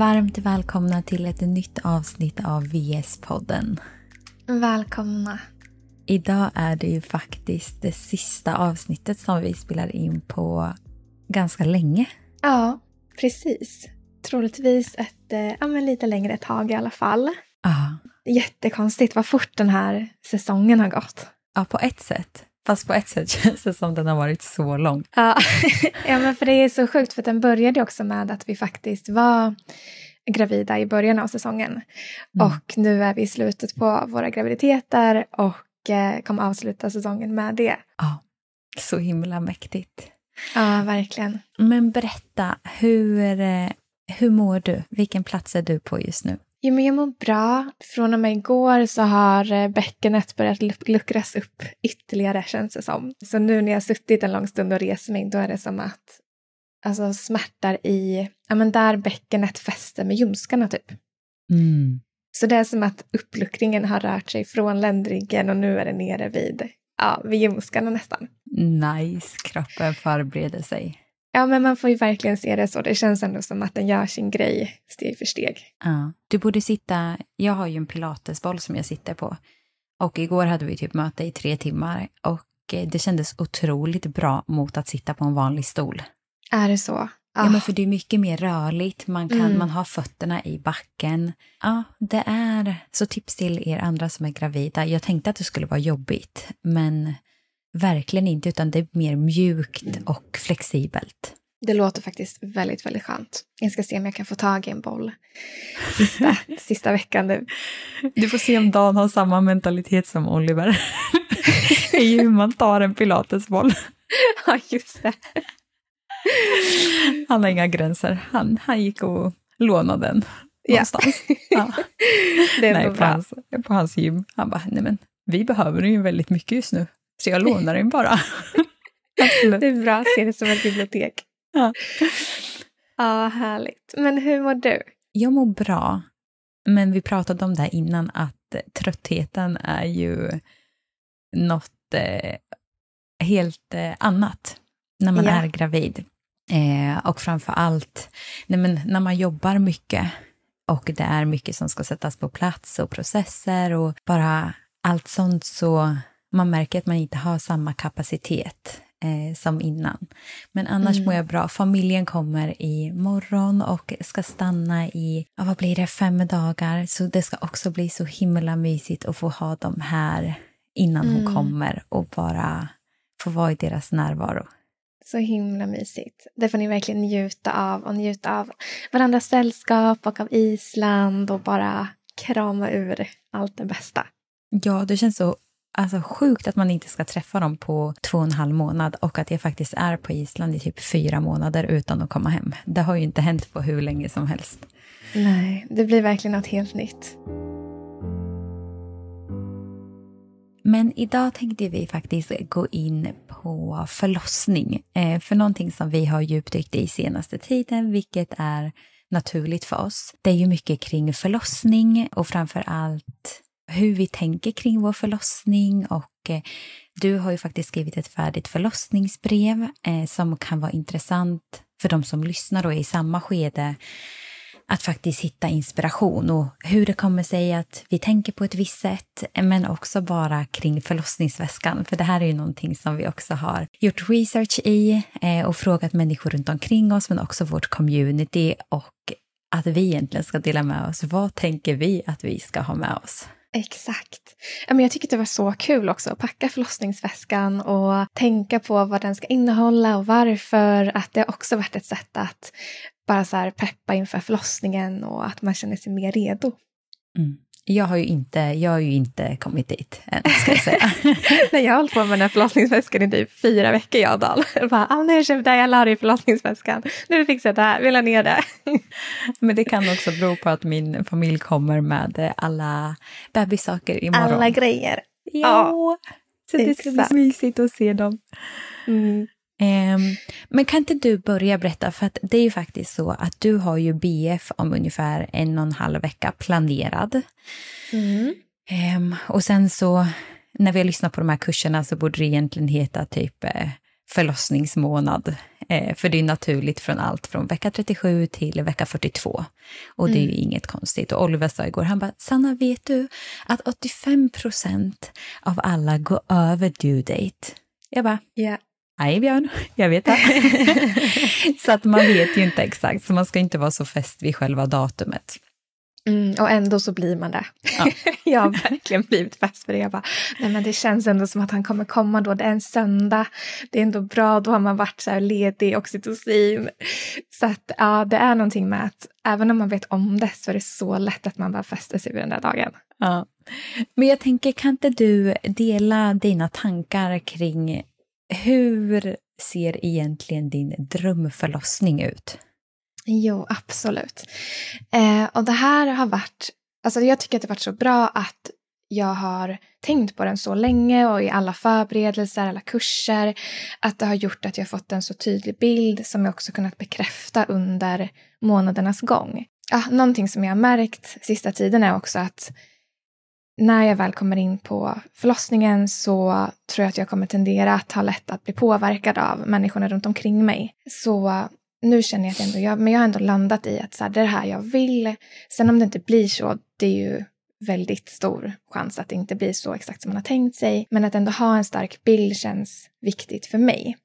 Varmt välkomna till ett nytt avsnitt av VS-podden. Välkomna. Idag är det ju faktiskt det sista avsnittet som vi spelar in på ganska länge. Ja, precis. Troligtvis ett eh, ja, men lite längre tag i alla fall. Ja. Jättekonstigt vad fort den här säsongen har gått. ja, på ett sätt. Fast på ett sätt känns det som den har varit så lång. Ja. ja, men för det är så sjukt för den började också med att vi faktiskt var gravida i början av säsongen. Mm. Och nu är vi i slutet på våra graviditeter och eh, kommer avsluta säsongen med det. Ja, så himla mäktigt. Ja, verkligen. Men berätta, hur, eh, hur mår du? Vilken plats är du på just nu? Jo, men jag mår bra. Från och med igår så har eh, bäckenet börjat luckras upp ytterligare känns det som. Så nu när jag har suttit en lång stund och rest mig då är det som att alltså smärtar i, ja men där bäckenet fäster med ljumskarna typ. Mm. Så det är som att uppluckringen har rört sig från ländryggen och nu är det nere vid, ja, vid ljumskarna nästan. Nice, kroppen förbereder sig. Ja, men man får ju verkligen se det så. Det känns ändå som att den gör sin grej steg för steg. Ja. Du borde sitta, jag har ju en pilatesboll som jag sitter på. Och igår hade vi typ möte i tre timmar och eh, det kändes otroligt bra mot att sitta på en vanlig stol. Är det så? Ja, men för det är mycket mer rörligt, man, kan, Mm. man har fötterna i backen. Ja, det är, så tips till er andra som är gravida. Jag tänkte att det skulle vara jobbigt, men verkligen inte, utan det är mer mjukt och flexibelt. Det låter faktiskt väldigt, väldigt skönt. Jag ska se om jag kan få tag i en boll sista, sista veckan nu. Du får se om Dan har samma mentalitet som Oliver. I hur man tar en pilatesboll. Ja, just det. Han har inga gränser. Han, han gick och lånade den Ja. någonstans. Ja. Det är Nej, på, bra. hans, på hans gym. Han bara, nej men vi behöver den ju väldigt mycket just nu. Så jag lånar den bara. Det är bra se det som ett bibliotek. Ja. Ja, härligt. Men hur mår du? Jag mår bra, men vi pratade om det här innan att tröttheten är ju något eh, helt eh, annat när man Ja. är gravid. Eh, och framför allt nej men, när man jobbar mycket och det är mycket som ska sättas på plats och processer och bara allt sånt så man märker att man inte har samma kapacitet eh, som innan. Men annars Mm. mår jag bra. Familjen kommer i morgon och ska stanna i, ja, vad blir det, fem dagar. Så det ska också bli så himla mysigt att få ha dem här innan hon Mm. kommer och bara få vara i deras närvaro. Så himla mysigt. Det får ni verkligen njuta av och njuta av varandras sällskap och av Island och bara krama ur allt det bästa. Ja, det känns så alltså, sjukt att man inte ska träffa dem på två och en halv månad och att jag faktiskt är på Island i typ fyra månader utan att komma hem. Det har ju inte hänt på hur länge som helst. Nej, det blir verkligen något helt nytt. Men idag tänkte vi faktiskt gå in på förlossning. Eh, för någonting som vi har djupdykt i senaste tiden, vilket är naturligt för oss. Det är ju mycket kring förlossning och framför allt hur vi tänker kring vår förlossning och eh, du har ju faktiskt skrivit ett färdigt förlossningsbrev eh, som kan vara intressant för de som lyssnar och är i samma skede att faktiskt hitta inspiration och hur det kommer sig att vi tänker på ett visst sätt, men också bara kring förlossningsväskan. För det här är ju någonting som vi också har gjort research i eh, och frågat människor runt omkring oss, men också vårt community och att vi egentligen ska dela med oss. Vad tänker vi att vi ska ha med oss? Exakt. Men jag tycker det var så kul också att packa förlossningsväskan och tänka på vad den ska innehålla och varför. Att det också varit ett sätt att bara så här peppa inför förlossningen och att man känner sig mer redo. Mm. Jag har ju inte, jag har ju inte kommit dit än, ska jag säga. Nej, jag har hållit på med den här förlossningsväskan i typ fyra veckor jag och. Jag bara, ah, nu har jag köpt det här, jag la det i förlossningsväskan. Nu fixar jag det här, vill ha ner det. Men det kan också bero på att min familj kommer med alla bebissaker imorgon. Alla grejer. Ja, så det ska bli mysigt att se dem. Mm. Ehm, men kan inte du börja berätta, för att det är ju faktiskt så att du har ju BF om ungefär en och en halv vecka planerad. Mm. Ehm, och sen så, när vi har lyssnat på de här kurserna så borde det egentligen heta typ eh, förlossningsmånad. Eh, för det är naturligt från allt från vecka 37 till vecka 42. Och det är ju mm. inget konstigt. Och Oliver sa igår, han bara, Sanna vet du att 85 procent av alla går över due date? Jag bara, yeah. Nej Björn, jag vet det. så att man vet ju inte exakt, så man ska inte vara så fäst vid själva datumet. Mm, och ändå så blir man det. Ja. jag har verkligen blivit fast för det. Jag bara, nej men det känns ändå som att han kommer komma då. Det är en söndag. Det är ändå bra, då har man varit så här ledig, oxytocin. Så att ja, det är någonting med att även om man vet om det så är det så lätt att man bara fäster sig vid den där dagen. Ja. Men jag tänker, kan inte du dela dina tankar kring hur ser egentligen din drömförlossning ut? Jo, absolut. Eh, och det här har varit, alltså jag tycker att det har varit så bra att jag har tänkt på den så länge och i alla förberedelser, alla kurser, att det har gjort att jag fått en så tydlig bild som jag också kunnat bekräfta under månadernas gång. Ja, någonting som jag har märkt sista tiden är också att när jag väl kommer in på förlossningen så tror jag att jag kommer tendera att ha lätt att bli påverkad av människorna runt omkring mig. Så eh, nu känner jag att jag ändå, jag, men jag har ändå landat i att så här, det är det här jag vill. Sen om det inte blir så, det är ju väldigt stor chans att det inte blir så exakt som man har tänkt sig. Men att ändå ha en stark bild känns viktigt för mig.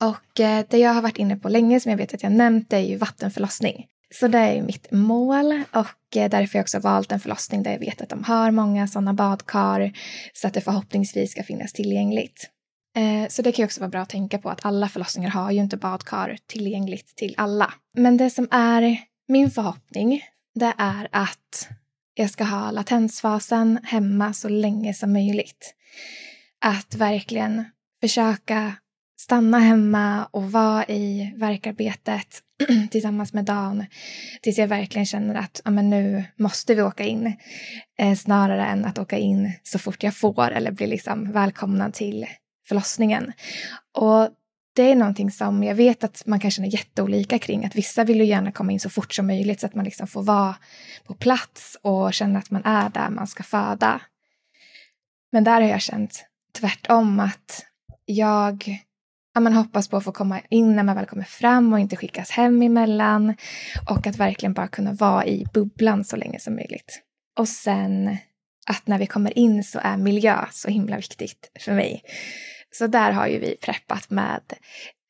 Och eh, det jag har varit inne på länge, som jag vet att jag nämnt, det är ju vattenförlossning. Så det är mitt mål och eh, därför har jag också valt en förlossning där jag vet att de har många sådana badkar så att det förhoppningsvis ska finnas tillgängligt. Eh, så det kan ju också vara bra att tänka på att alla förlossningar har ju inte badkar tillgängligt till alla. Men det som är min förhoppning, det är att jag ska ha latensfasen hemma så länge som möjligt. Att verkligen försöka stanna hemma och vara i verkarbetet tillsammans med Dan tills jag verkligen känner att ja, men nu måste vi åka in. Eh, snarare än att åka in så fort jag får eller bli liksom välkomnad till förlossningen. Och det är någonting som jag vet att man kan känna jätteolika kring. Att vissa vill ju gärna komma in så fort som möjligt så att man liksom får vara på plats och känna att man är där man ska föda. Men där har jag känt tvärtom att jag ja, man hoppas på att få komma in när man väl kommer fram och inte skickas hem emellan. Och att verkligen bara kunna vara i bubblan så länge som möjligt. Och sen att när vi kommer in så är miljö så himla viktigt för mig. Så där har ju vi preppat med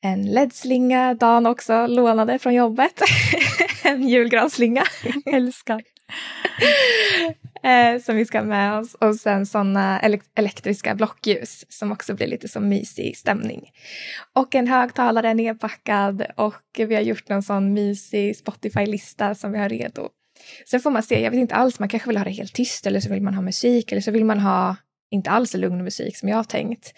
en LED-slinga Dan också lånade från jobbet. en julgransslinga. Älskar eh, som vi ska ha med oss. Och sen sådana elektriska blockljus som också blir lite som mysig stämning. Och en högtalare nedpackad och vi har gjort en sån mysig Spotify-lista som vi har redo. Sen får man se, jag vet inte alls, man kanske vill ha det helt tyst eller så vill man ha musik eller så vill man ha inte alls lugn musik som jag har tänkt.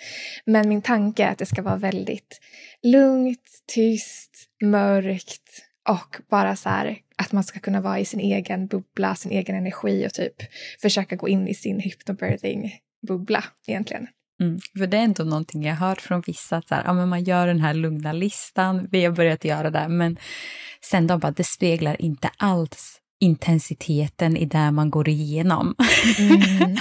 Men min tanke är att det ska vara väldigt lugnt, tyst, mörkt och bara så här att man ska kunna vara i sin egen bubbla, sin egen energi och typ försöka gå in i sin hypnobirthing-bubbla egentligen. Mm, för det är ändå någonting jag har hört från vissa, att så här, ja, men man gör den här lugna listan, vi har börjat göra det, men sen de bara, det speglar inte alls intensiteten i det man går igenom. Mm.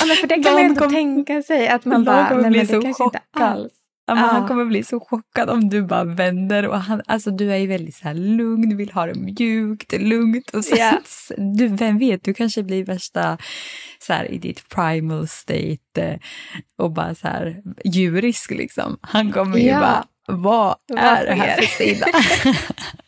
ja, men för det kan man ändå kom, tänka sig, att man bara, nej men det kanske chockad. inte alls. Ja, men Han kommer bli så chockad om du bara vänder. Och han, alltså, du är ju väldigt så här lugn, vill ha det mjukt, lugnt. Och sen, yeah. du, vem vet, du kanske blir värsta så här, i ditt primal state eh, och bara så här djurisk. Liksom. Han kommer ju bara, vad är det här för sida?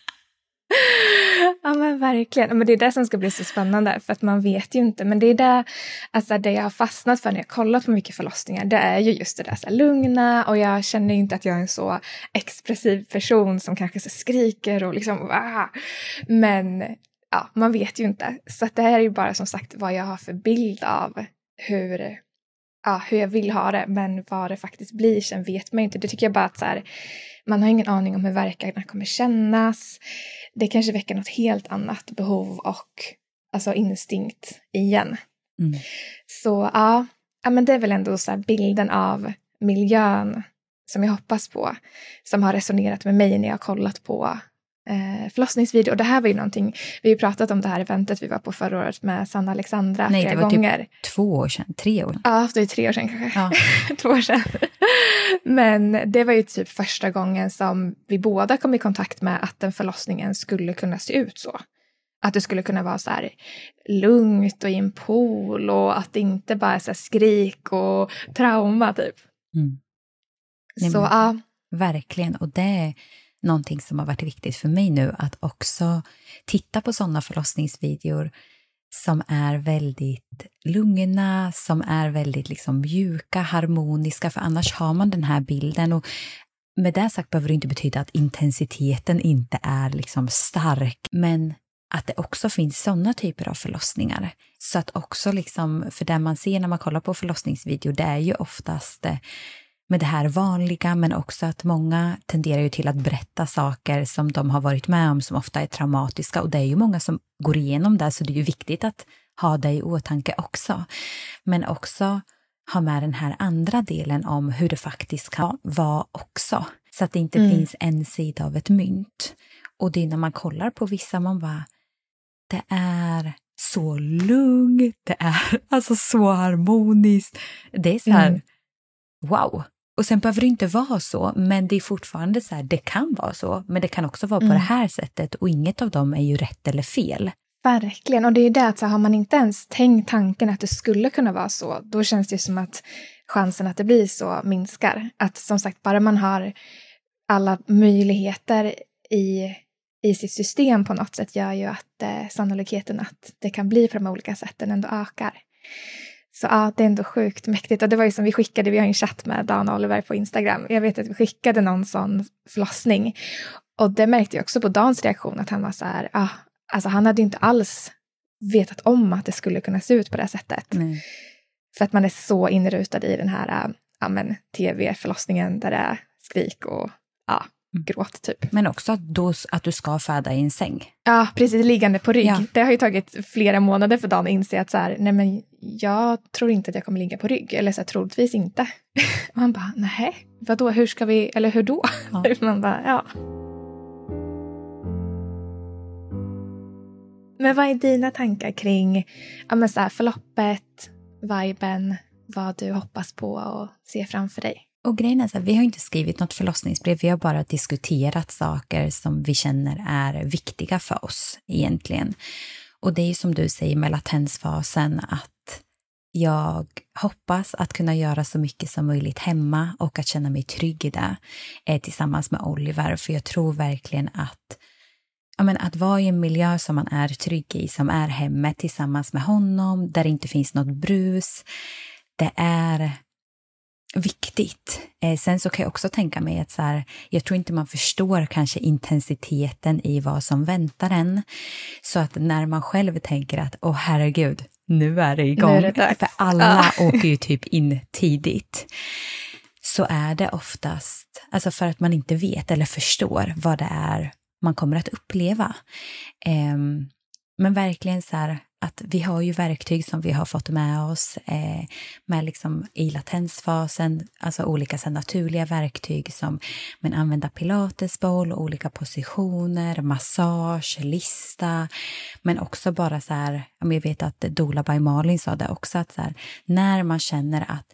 ja men verkligen. Men det är det som ska bli så spännande för att man vet ju inte. Men det är det, alltså det jag har fastnat för när jag kollat på mycket förlossningar. Det är ju just det där så här, lugna och jag känner ju inte att jag är en så expressiv person som kanske så skriker och liksom ah. Men ja, man vet ju inte. Så det här är ju bara som sagt vad jag har för bild av hur ja, hur jag vill ha det, men vad det faktiskt blir sen vet man inte. Det tycker jag bara att så här, man har ingen aning om hur verkarna kommer kännas. Det kanske väcker något helt annat behov och alltså instinkt igen. Mm. Så ja, ja, men det är väl ändå så bilden av miljön som jag hoppas på, som har resonerat med mig när jag har kollat på eh, förlossningsvideo. Och det här var ju någonting, vi har ju pratat om det här eventet vi var på förra året med Sanna Alexandra Nej, flera det var gånger. typ två år sedan, tre år. Ja, det är tre år sedan kanske. Ja. Två år sedan. Men det var ju typ första gången som vi båda kom i kontakt med att den förlossningen skulle kunna se ut så. Att det skulle kunna vara så här lugnt och i en pool och att det inte bara är så skrik och trauma typ. Mm. Nej, så men- ja, Verkligen, och det någonting som har varit viktigt för mig nu, att också titta på sådana förlossningsvideor som är väldigt lugna, som är väldigt liksom mjuka, harmoniska, för annars har man den här bilden. Och med det sagt behöver det inte betyda att intensiteten inte är liksom stark, men att det också finns sådana typer av förlossningar. Så att också liksom, för det man ser när man kollar på förlossningsvideo, det är ju oftast eh, med det här vanliga, men också att många tenderar ju till att berätta saker som de har varit med om som ofta är traumatiska och det är ju många som går igenom det, så det är ju viktigt att ha det i åtanke också. Men också ha med den här andra delen om hur det faktiskt kan vara också, så att det inte Mm. finns en sida av ett mynt. Och det är när man kollar på vissa, man bara, det är så lugnt, det är alltså så harmoniskt. Det är så här, Mm. wow. Och sen behöver det inte vara så, men det är fortfarande så här, det kan vara så, men det kan också vara på Mm. det här sättet och inget av dem är ju rätt eller fel. verkligen. Och det är ju det att så har man inte ens tänkt tanken att det skulle kunna vara så, då känns det ju som att chansen att det blir så minskar. Att som sagt, bara man har alla möjligheter i, i sitt system på något sätt gör ju att eh, sannolikheten att det kan bli på de olika sätten ändå ökar. Så ja, det är ändå sjukt mäktigt. Och det var ju som vi skickade, vi har en chatt med Dan Oliver på Instagram. Jag vet att vi skickade någon sån förlossning. Och det märkte jag också på Dans reaktion att han var så här, ah, alltså han hade ju inte alls vetat om att det skulle kunna se ut på det här sättet. Nej. För att man är så inrutad i den här äh, ja, men, tv-förlossningen där det är skrik och ja. Gråt typ. Men också att, då, att du ska föda i en säng. Ja, precis, liggande på rygg. Ja. Det har ju tagit flera månader för Dan att inse att så här, nej men jag tror inte att jag kommer ligga på rygg, eller så här, troligtvis inte. Och han bara, nej, vadå, hur ska vi, eller hur då? Ja. Man bara, ja. Men vad är dina tankar kring ja, men så här, förloppet, viben, vad du hoppas på och ser framför dig? Och grejen är så här, vi har inte skrivit något förlossningsbrev, vi har bara diskuterat saker som vi känner är viktiga för oss egentligen. Och det är ju som du säger med latensfasen att jag hoppas att kunna göra så mycket som möjligt hemma och att känna mig trygg i det eh, tillsammans med Oliver, för jag tror verkligen att Ja, men att vara i en miljö som man är trygg i, som är hemmet tillsammans med honom, där det inte finns något brus, det är viktigt. Eh, sen så kan jag också tänka mig att så här, jag tror inte man förstår kanske intensiteten i vad som väntar en. Så att när man själv tänker att åh herregud, nu är det igång. Är det. För alla åker ju typ in tidigt. Så är det oftast, alltså för att man inte vet eller förstår vad det är man kommer att uppleva. Ehm, men verkligen så här att vi har ju verktyg som vi har fått med oss eh, med liksom i latensfasen, alltså olika så naturliga verktyg som men använda pilatesboll, olika positioner, massage, lista, men också bara så här, jag vet att Dola by Malin sa det också, att så här, när man känner att,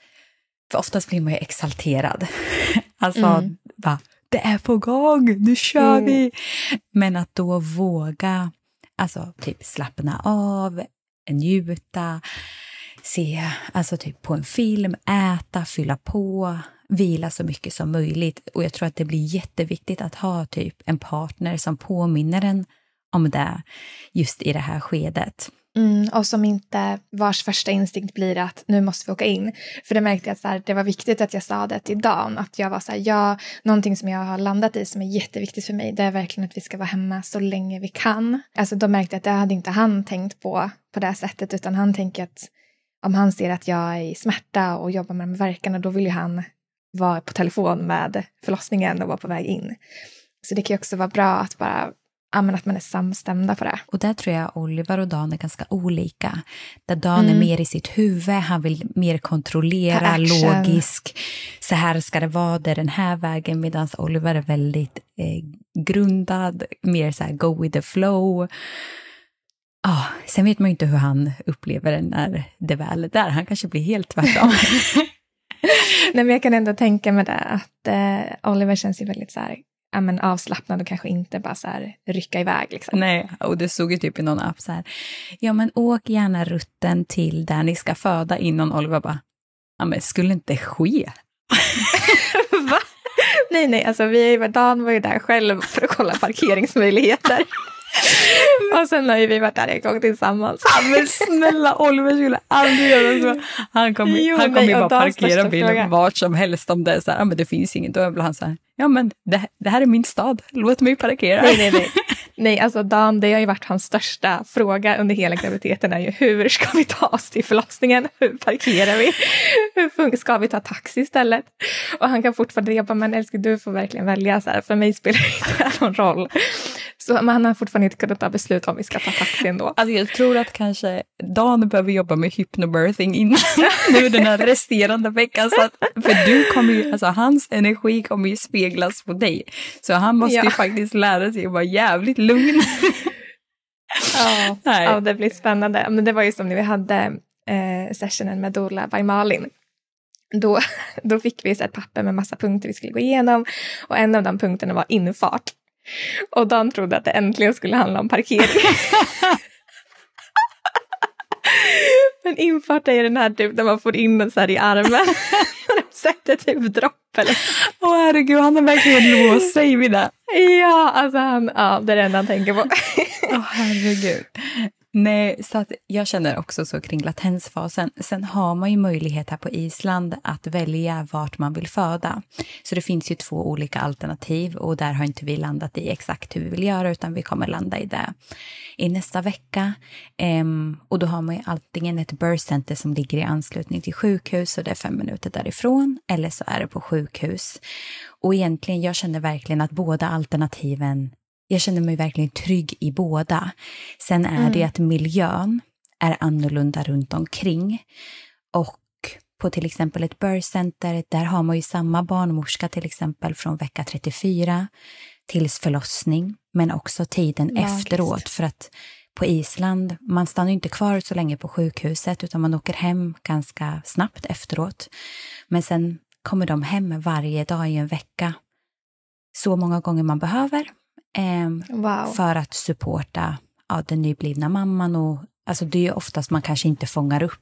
för oftast blir man ju exalterad, alltså Mm. bara, det är på gång, nu kör Mm. vi! Men att då våga Alltså typ slappna av, njuta, se alltså typ på en film, äta, fylla på, vila så mycket som möjligt. Och jag tror att det blir jätteviktigt att ha typ en partner som påminner en om det just i det här skedet. Mm, och som inte vars första instinkt blir att nu måste vi åka in. För det märkte jag att så här, det var viktigt att jag sa det till Dan. Att jag var så här, ja, någonting som jag har landat i som är jätteviktigt för mig det är verkligen att vi ska vara hemma så länge vi kan. Alltså då märkte jag att det hade inte han tänkt på på det sättet utan han tänker att om han ser att jag är i smärta och jobbar med de verkarna då vill ju han vara på telefon med förlossningen och vara på väg in. Så det kan ju också vara bra att bara ja, men att man är samstämda på det. Och där tror jag Oliver och Dan är ganska olika. Där Dan Mm. är mer i sitt huvud, han vill mer kontrollera, logisk. Så här ska det vara, det är den här vägen. Medan Oliver är väldigt eh, grundad, mer så här go with the flow. Ah, sen vet man ju inte hur han upplever det när det väl är där. Han kanske blir helt tvärtom. Nej, men jag kan ändå tänka mig det att eh, Oliver känns ju väldigt så här, ja, men avslappnad och kanske inte bara så här rycka iväg. Liksom. Nej, och det stod ju typ i någon app så här. Ja, men åk gärna rutten till där ni ska föda innan Oliver bara. Ja, men skulle inte ske. Va? Nej, nej, alltså vi Dan var ju där själv för att kolla parkeringsmöjligheter. och sen har ju vi varit där en gång tillsammans. Ja, men snälla Oliver skulle aldrig göra så. Han kommer ju bara parkera bilen fråga. vart som helst om det är så här, ja men det finns inget. Då är väl han så här, ja men det, det här är min stad, låt mig parkera. Nej, nej, nej. Nej, alltså Dan, det har ju varit hans största fråga under hela graviditeten är ju hur ska vi ta oss till förlossningen? Hur parkerar vi? Hur ska vi ta taxi istället? Och han kan fortfarande jobba, men älskling du får verkligen välja så här. För mig spelar det inte någon roll. Så, men han har fortfarande inte kunnat ta beslut om vi ska ta taxi ändå. Alltså jag tror att kanske Dan behöver jobba med hypnobirthing innan nu den här resterande veckan. Så att, för du kommer ju, alltså hans energi kommer ju speglas på dig. Så han måste ju Ja. faktiskt lära sig att vara jävligt lugn. Ja, ja, det blir spännande. Men det var ju som när vi hade eh, sessionen med Dola by Malin. Då, då fick vi så ett papper med massa punkter vi skulle gå igenom och en av de punkterna var infart. Och Dan trodde att det äntligen skulle handla om parkering. Men infart är den här typ där man får in den så här i armen. Sätter typ dropp eller Åh herregud, han har verkligen låst sig vid det. Ja, alltså han, ja, det är det enda han tänker på. Åh herregud. Nej, så att jag känner också så kring latensfasen. Sen har man ju möjlighet här på Island att välja vart man vill föda. Så det finns ju två olika alternativ och där har inte vi landat i exakt hur vi vill göra utan vi kommer landa i det i nästa vecka. Ehm, och då har man ju antingen ett birth center som ligger i anslutning till sjukhus och det är fem minuter därifrån eller så är det på sjukhus. Och egentligen, jag känner verkligen att båda alternativen jag känner mig verkligen trygg i båda. Sen är det att miljön är annorlunda runt omkring. Och på till exempel ett birth center, där har man ju samma barnmorska till exempel från vecka 34 tills förlossning, men också tiden Magiskt. efteråt. För att på Island, man stannar ju inte kvar så länge på sjukhuset utan man åker hem ganska snabbt efteråt. Men sen kommer de hem varje dag i en vecka. Så många gånger man behöver. Ehm, Wow. för att supporta ja, den nyblivna mamman. Och, alltså det är oftast man kanske inte fångar upp.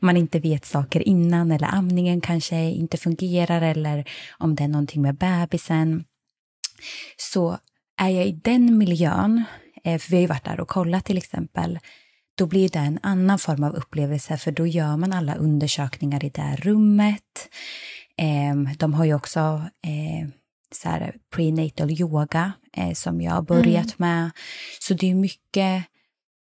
Man inte vet saker innan eller amningen kanske inte fungerar eller om det är någonting med bebisen. Så är jag i den miljön, eh, för vi har ju varit där och kollat till exempel, då blir det en annan form av upplevelse för då gör man alla undersökningar i det rummet. Ehm, De har ju också eh, så här prenatal yoga eh, som jag har börjat med. Så det är mycket,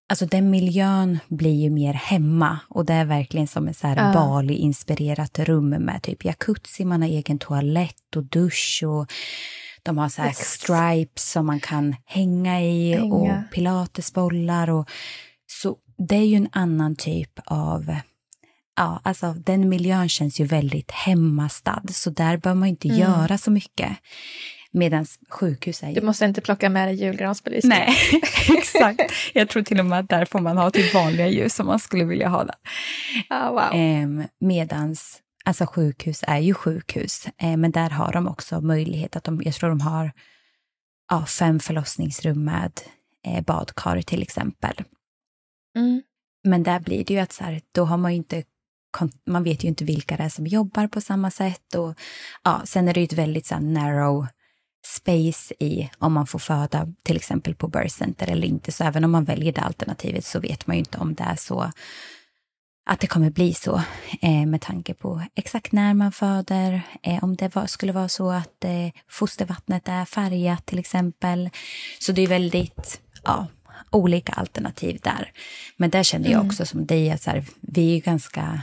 alltså den miljön blir ju mer hemma och det är verkligen som ett så här Ja. Bali-inspirerat rum med typ jacuzzi, man har egen toalett och dusch och de har så här Yes. stripes som man kan hänga i Hänga. och pilatesbollar och så det är ju en annan typ av Ja, alltså den miljön känns ju väldigt hemmastad, så där bör man inte Mm. göra så mycket. Medan sjukhus är ju... Du måste inte plocka med dig julgransbelysning. Nej, exakt. Jag tror till och med att där får man ha typ vanliga ljus om man skulle vilja ha det. Ah, wow. Eh, medans, alltså sjukhus är ju sjukhus, eh, men där har de också möjlighet att de, jag tror de har ja, fem förlossningsrum med eh, badkar till exempel. Mm. Men där blir det ju att så här, då har man ju inte man vet ju inte vilka det är som jobbar på samma sätt. Och, ja, sen är det ju ett väldigt så narrow space i om man får föda till exempel på birth center eller inte. Så även om man väljer det alternativet så vet man ju inte om det är så att det kommer bli så eh, med tanke på exakt när man föder, eh, om det var, skulle vara så att eh, fostervattnet är färgat till exempel. Så det är väldigt ja, olika alternativ där. Men där känner jag Mm. också som dig att så här, vi är ju ganska,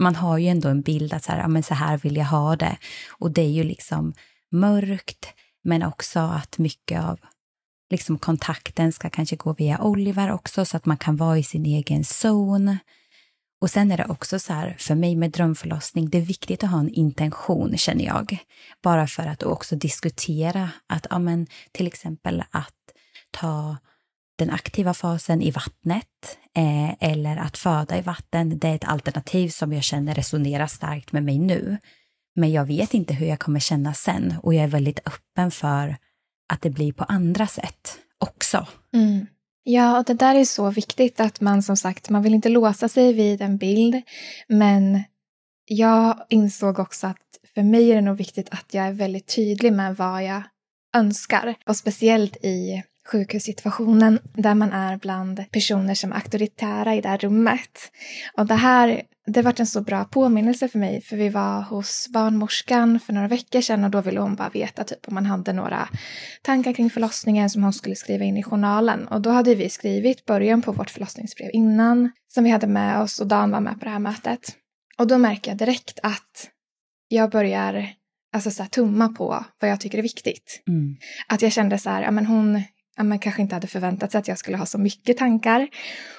man har ju ändå en bild att så här, ja, men så här vill jag ha det. Och det är ju liksom mörkt, men också att mycket av liksom kontakten ska kanske gå via Oliver också så att man kan vara i sin egen zon. Och sen är det också så här, för mig med drömförlossning, det är viktigt att ha en intention känner jag. Bara för att också diskutera att, ja men till exempel att ta den aktiva fasen i vattnet eh, eller att föda i vatten, det är ett alternativ som jag känner resonerar starkt med mig nu. Men jag vet inte hur jag kommer känna sen och jag är väldigt öppen för att det blir på andra sätt också. Mm. Ja, och det där är så viktigt att man som sagt, man vill inte låsa sig vid en bild. Men jag insåg också att för mig är det nog viktigt att jag är väldigt tydlig med vad jag önskar. Och speciellt i sjukhussituationen där man är bland personer som är auktoritära i det här rummet. Och det här det varit en så bra påminnelse för mig för vi var hos barnmorskan för några veckor sedan och då ville hon bara veta typ om man hade några tankar kring förlossningen som hon skulle skriva in i journalen. Och då hade vi skrivit början på vårt förlossningsbrev innan som vi hade med oss och Dan var med på det här mötet. Och då märker jag direkt att jag börjar alltså så här, tumma på vad jag tycker är viktigt. Mm. Att jag kände så här, ja men hon man kanske inte hade förväntat sig att jag skulle ha så mycket tankar.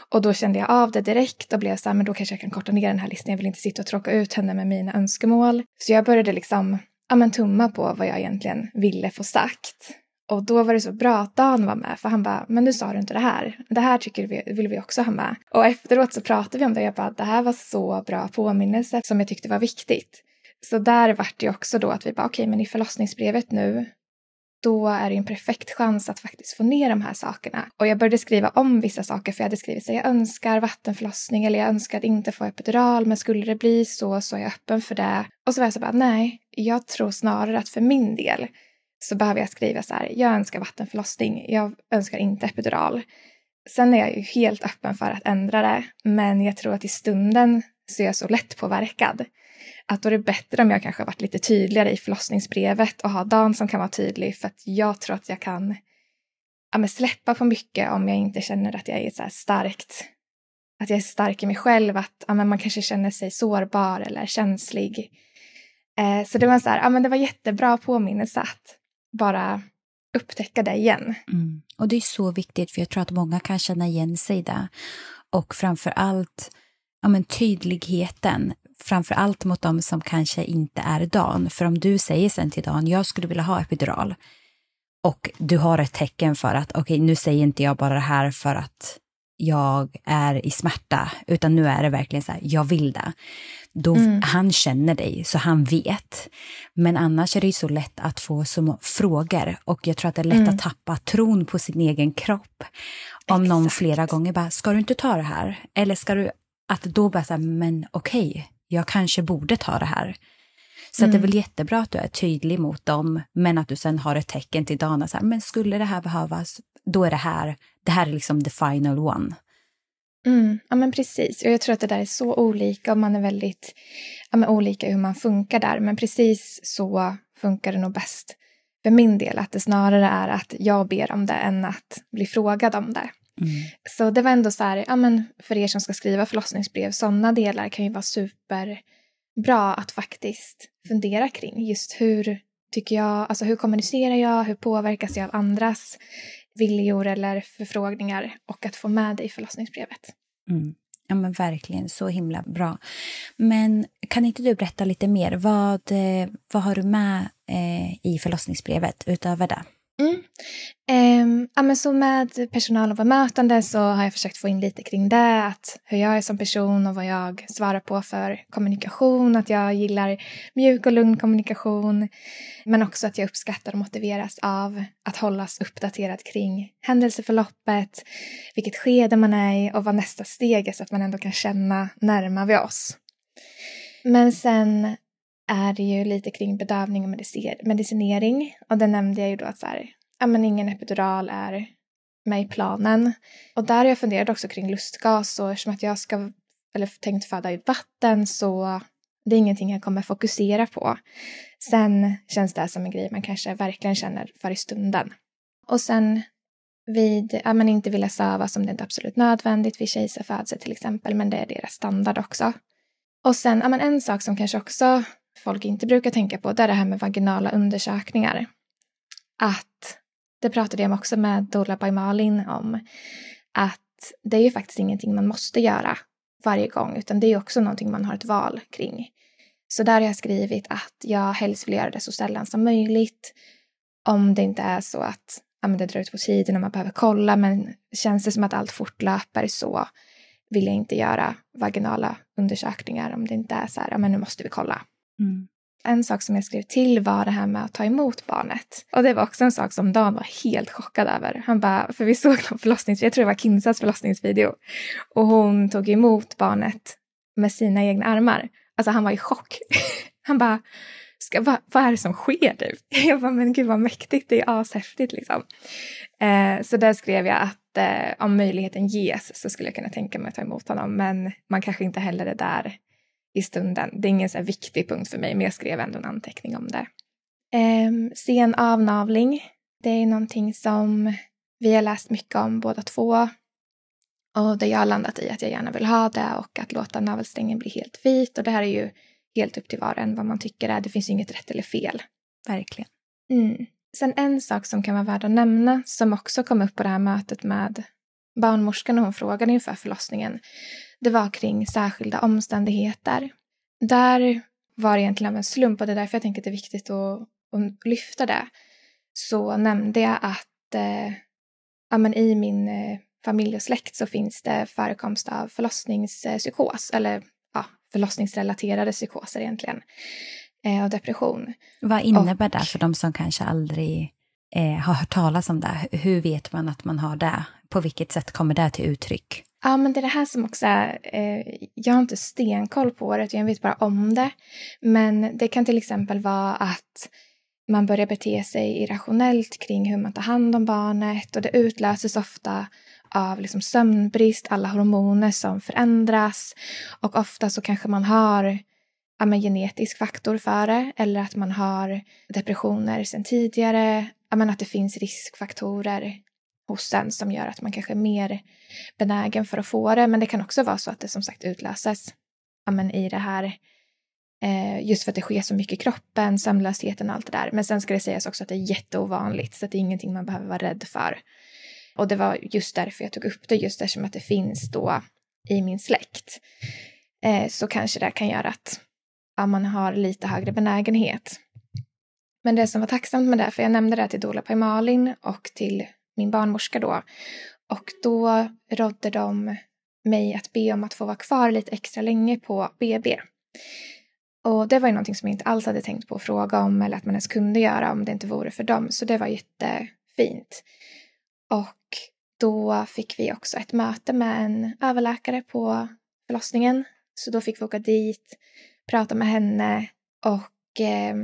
Och då kände jag av det direkt och blev så här, men då kanske jag kan korta ner den här listan. Jag vill inte sitta och tråka ut henne med mina önskemål. Så jag började liksom ja, men tumma på vad jag egentligen ville få sagt. Och då var det så bra att Dan var med, för han bara, men nu sa du inte det här. Det här tycker vi, vill vi också ha med. Och efteråt så pratade vi om det, jag bara, det här var så bra påminnelse som jag tyckte var viktigt. Så där vart det också då att vi bara, okej, okay, men i förlossningsbrevet nu då är det en perfekt chans att faktiskt få ner de här sakerna. Och jag började skriva om vissa saker för jag hade skrivit så jag önskar vattenförlossning eller jag önskar att inte få epidural men skulle det bli så så är jag öppen för det. Och så var jag så bara nej, jag tror snarare att för min del så behöver jag skriva så här, jag önskar vattenförlossning, jag önskar inte epidural. Sen är jag ju helt öppen för att ändra det, men jag tror att i stunden så är jag så lätt påverkad att då är det bättre om jag kanske varit lite tydligare i förlossningsbrevet och har Dan som kan vara tydlig för att jag tror att jag kan ja, men släppa på mycket om jag inte känner att jag är så starkt att jag är stark i mig själv, att ja, men man kanske känner sig sårbar eller känslig. Eh, så det var så här, ja, men det var jättebra påminnelse att bara upptäcka det igen. Mm. Och det är så viktigt, för jag tror att många kan känna igen sig där. Och framför allt ja, men tydligheten framför allt mot dem som kanske inte är Dan. För om du säger sen till Dan, jag skulle vilja ha epidural och du har ett tecken för att okej, okay, nu säger inte jag bara det här för att jag är i smärta, utan nu är det verkligen så här, jag vill det. Då, mm. Han känner dig, så han vet. Men annars är det ju så lätt att få så frågor och jag tror att det är lätt mm. att tappa tron på sin egen kropp. Om Exakt. någon flera gånger bara, ska du inte ta det här? Eller ska du, att då bara säga, men okej, okay, jag kanske borde ta det här. Så mm. det är väl jättebra att du är tydlig mot dem, men att du sen har ett tecken till Dana, så här, men skulle det här behövas, då är det här, det här är liksom the final one. Mm, ja men precis, och jag tror att det där är så olika och man är väldigt ja, men olika hur man funkar där, men precis så funkar det nog bäst för min del, att det snarare är att jag ber om det än att bli frågad om det. Mm. Så det var ändå så här, ja men för er som ska skriva förlossningsbrev, sådana delar kan ju vara superbra att faktiskt fundera kring. Just hur tycker jag, alltså hur kommunicerar jag, hur påverkas jag av andras viljor eller förfrågningar och att få med det i förlossningsbrevet. Mm. Ja men verkligen, så himla bra. Men kan inte du berätta lite mer, vad, eh, vad har du med eh, i förlossningsbrevet utöver det? Mm. Eh, ja, men så med personal och bemötande så har jag försökt få in lite kring det, att hur jag är som person och vad jag svarar på för kommunikation, att jag gillar mjuk och lugn kommunikation, men också att jag uppskattar och motiveras av att hållas uppdaterad kring händelseförloppet, vilket skede man är i och vad nästa steg är så att man ändå kan känna närmare vi oss. Men sen är det ju lite kring bedövning och medicinering. Och det nämnde jag ju då att så här, ja men ingen epidural är med i planen. Och där har jag funderat också kring lustgas och eftersom att jag ska, eller tänkt föda i vatten så det är ingenting jag kommer fokusera på. Sen känns det som en grej man kanske verkligen känner för i stunden. Och sen vid, ja men inte vilja söva som det inte är absolut nödvändigt vid kejsarfödsel till exempel, men det är deras standard också. Och sen, ja men en sak som kanske också folk inte brukar tänka på, det är det här med vaginala undersökningar. Att det pratade jag också med Dola by Malin om, att det är ju faktiskt ingenting man måste göra varje gång, utan det är också någonting man har ett val kring. Så där har jag skrivit att jag helst vill göra det så sällan som möjligt. Om det inte är så att ja, men det drar ut på tiden och man behöver kolla, men känns det som att allt fortlöper så vill jag inte göra vaginala undersökningar om det inte är så här, ja men nu måste vi kolla. Mm. En sak som jag skrev till var det här med att ta emot barnet. Och det var också en sak som Dan var helt chockad över. Han bara, för vi såg någon förlossningsvideo, jag tror det var Kinsas förlossningsvideo. Och hon tog emot barnet med sina egna armar. Alltså han var i chock. Han bara, Ska, vad, vad är det som sker nu? Jag bara, men gud vad mäktigt, det är ashäftigt liksom. Eh, så där skrev jag att eh, om möjligheten ges så skulle jag kunna tänka mig att ta emot honom, men man kanske inte heller är där i stunden. Det är ingen så viktig punkt för mig, men jag skrev ändå en anteckning om det. Eh, sen avnavling, det är någonting som vi har läst mycket om båda två. Och där jag har landat i att jag gärna vill ha det och att låta navelsträngen bli helt vit. Och det här är ju helt upp till var och en vad man tycker är. Det finns inget rätt eller fel. Verkligen. Mm. Sen en sak som kan vara värd att nämna som också kom upp på det här mötet med barnmorskan när hon frågade inför förlossningen. Det var kring särskilda omständigheter. Där var det egentligen av en slump och det är därför jag tänker att det är viktigt att, att lyfta det. Så nämnde jag att eh, ja, men i min eh, familj och släkt så finns det förekomst av förlossningspsykos eller ja, förlossningsrelaterade psykoser egentligen eh, och depression. Vad innebär och, det för de som kanske aldrig eh, har hört talas om det? Hur vet man att man har det? På vilket sätt kommer det till uttryck? Ja, men det är det här som också är, eh, jag har inte stenkoll på det, jag vet bara om det. Men det kan till exempel vara att man börjar bete sig irrationellt kring hur man tar hand om barnet och det utlöses ofta av liksom sömnbrist, alla hormoner som förändras och ofta så kanske man har ja, genetisk faktor för det eller att man har depressioner sedan tidigare, men att det finns riskfaktorer hos en som gör att man kanske är mer benägen för att få det. Men det kan också vara så att det som sagt utlöses men i det här eh, just för att det sker så mycket i kroppen, sömnlösheten och allt det där. Men sen ska det sägas också att det är jätteovanligt så att det är ingenting man behöver vara rädd för. Och det var just därför jag tog upp det, just eftersom att det finns då i min släkt. Eh, så kanske det kan göra att ja, man har lite högre benägenhet. Men det som var tacksamt med det, för jag nämnde det till Dola Pajmalin och till min barnmorska då. Och då rådde de mig att be om att få vara kvar lite extra länge på BB. Och det var ju någonting som jag inte alls hade tänkt på att fråga om eller att man ens kunde göra om det inte vore för dem. Så det var jättefint. Och då fick vi också ett möte med en överläkare på förlossningen. Så då fick vi åka dit, prata med henne och eh,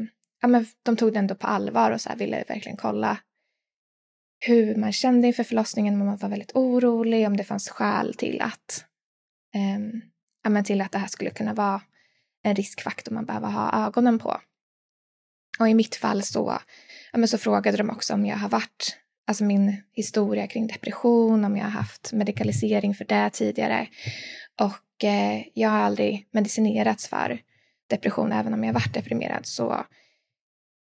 ja, men de tog det ändå på allvar och så ville verkligen kolla hur man kände inför förlossningen, om man var väldigt orolig, om det fanns skäl till att, eh, ja, men till att det här skulle kunna vara en riskfaktor man behöver ha ögonen på. Och i mitt fall så, ja, men så frågade de också om jag har varit alltså min historia kring depression, om jag har haft medikalisering för det tidigare. Och eh, jag har aldrig medicinerats för depression, även om jag varit deprimerad. Så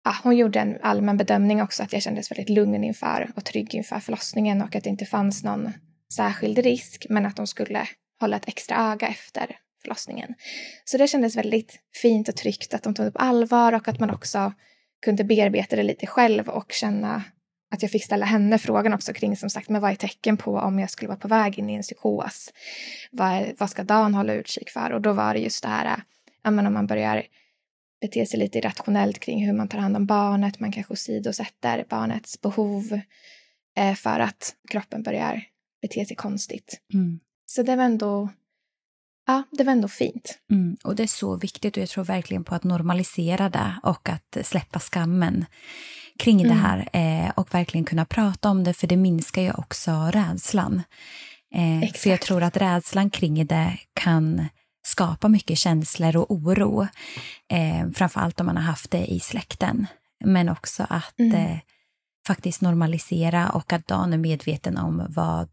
ja, hon gjorde en allmän bedömning också att jag kändes väldigt lugn inför och trygg inför förlossningen och att det inte fanns någon särskild risk, men att de skulle hålla ett extra öga efter förlossningen. Så det kändes väldigt fint och tryggt att de tog det på allvar och att man också kunde bearbeta det lite själv och känna att jag fick ställa henne frågan också kring som sagt, men vad är tecken på om jag skulle vara på väg in i en psykos? Vad, är, vad ska Dan hålla utkik för? Och då var det just det här, ja, men om man börjar bete sig lite irrationellt kring hur man tar hand om barnet, man kanske åsidosätter barnets behov eh, för att kroppen börjar bete sig konstigt. Mm. Så det var ändå Ja, det var ändå fint. Mm, och det är så viktigt och jag tror verkligen på att normalisera det och att släppa skammen kring mm. det här eh, och verkligen kunna prata om det för det minskar ju också rädslan. Eh, för jag tror att rädslan kring det kan skapa mycket känslor och oro. Eh, framförallt om man har haft det i släkten. Men också att mm. eh, faktiskt normalisera och att Dan är medveten om vad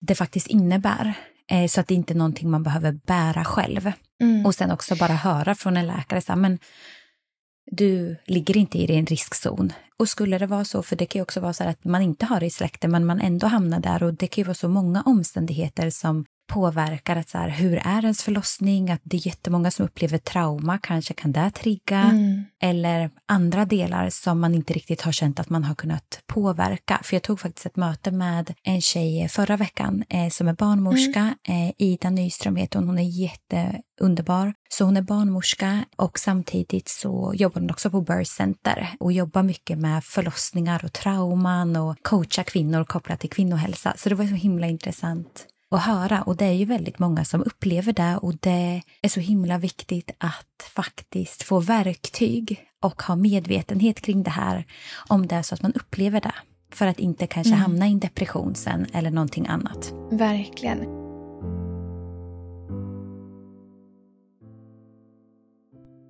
det faktiskt innebär. Eh, så att det inte är någonting man behöver bära själv. Mm. Och sen också bara höra från en läkare, så här, men du ligger inte i din riskzon. Och skulle det vara så, för det kan ju också vara så att man inte har det i släkten men man ändå hamnar där och det kan ju vara så många omständigheter som påverkar att så här, hur är ens förlossning, att det är jättemånga som upplever trauma, kanske kan det trigga, mm. eller andra delar som man inte riktigt har känt att man har kunnat påverka. För jag tog faktiskt ett möte med en tjej förra veckan eh, som är barnmorska, mm. eh, Ida Nyström heter hon, hon är jätteunderbar. Så hon är barnmorska och samtidigt så jobbar hon också på Birth Center och jobbar mycket med förlossningar och trauman och coachar kvinnor kopplat till kvinnohälsa. Så det var så himla intressant att höra och det är ju väldigt många som upplever det och det är så himla viktigt att faktiskt få verktyg och ha medvetenhet kring det här om det är så att man upplever det för att inte kanske mm. hamna i en depression sen eller någonting annat. Verkligen.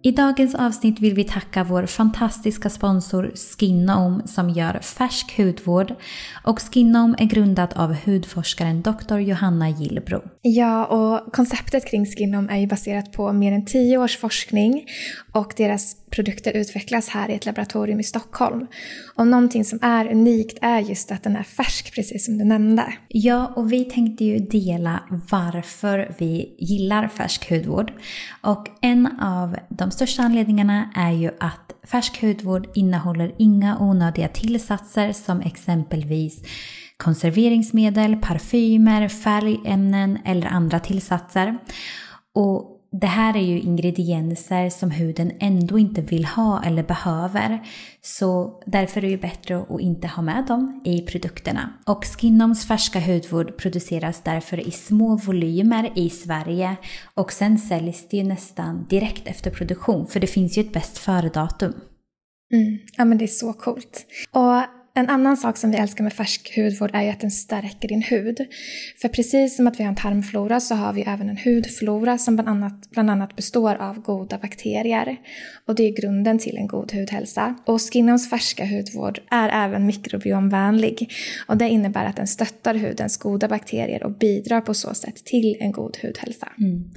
I dagens avsnitt vill vi tacka vår fantastiska sponsor Skinome som gör färsk hudvård och Skinome är grundat av hudforskaren Dr. Johanna Gillbro. Ja, och konceptet kring Skinome är ju baserat på mer än tio års forskning och deras produkter utvecklas här i ett laboratorium i Stockholm. Och någonting som är unikt är just att den är färsk, precis som du nämnde. Ja, och vi tänkte ju dela varför vi gillar färsk hudvård. Och en av de största anledningarna är ju att färsk hudvård innehåller inga onödiga tillsatser som exempelvis konserveringsmedel, parfymer, färgämnen eller andra tillsatser. Och det här är ju ingredienser som huden ändå inte vill ha eller behöver. Så därför är det bättre att inte ha med dem i produkterna. Och Skinoms färska hudvård produceras därför i små volymer i Sverige och sen säljs det ju nästan direkt efter produktion för det finns ju ett bäst före-datum. Mm. Ja men det är så coolt. Och en annan sak som vi älskar med färsk hudvård är ju att den stärker din hud. För precis som att vi har en tarmflora så har vi även en hudflora som bland annat, bland annat består av goda bakterier. Och det är grunden till en god hudhälsa. Och Skinnoms färska hudvård är även mikrobiomvänlig. Och det innebär att den stöttar hudens goda bakterier och bidrar på så sätt till en god hudhälsa. Mm.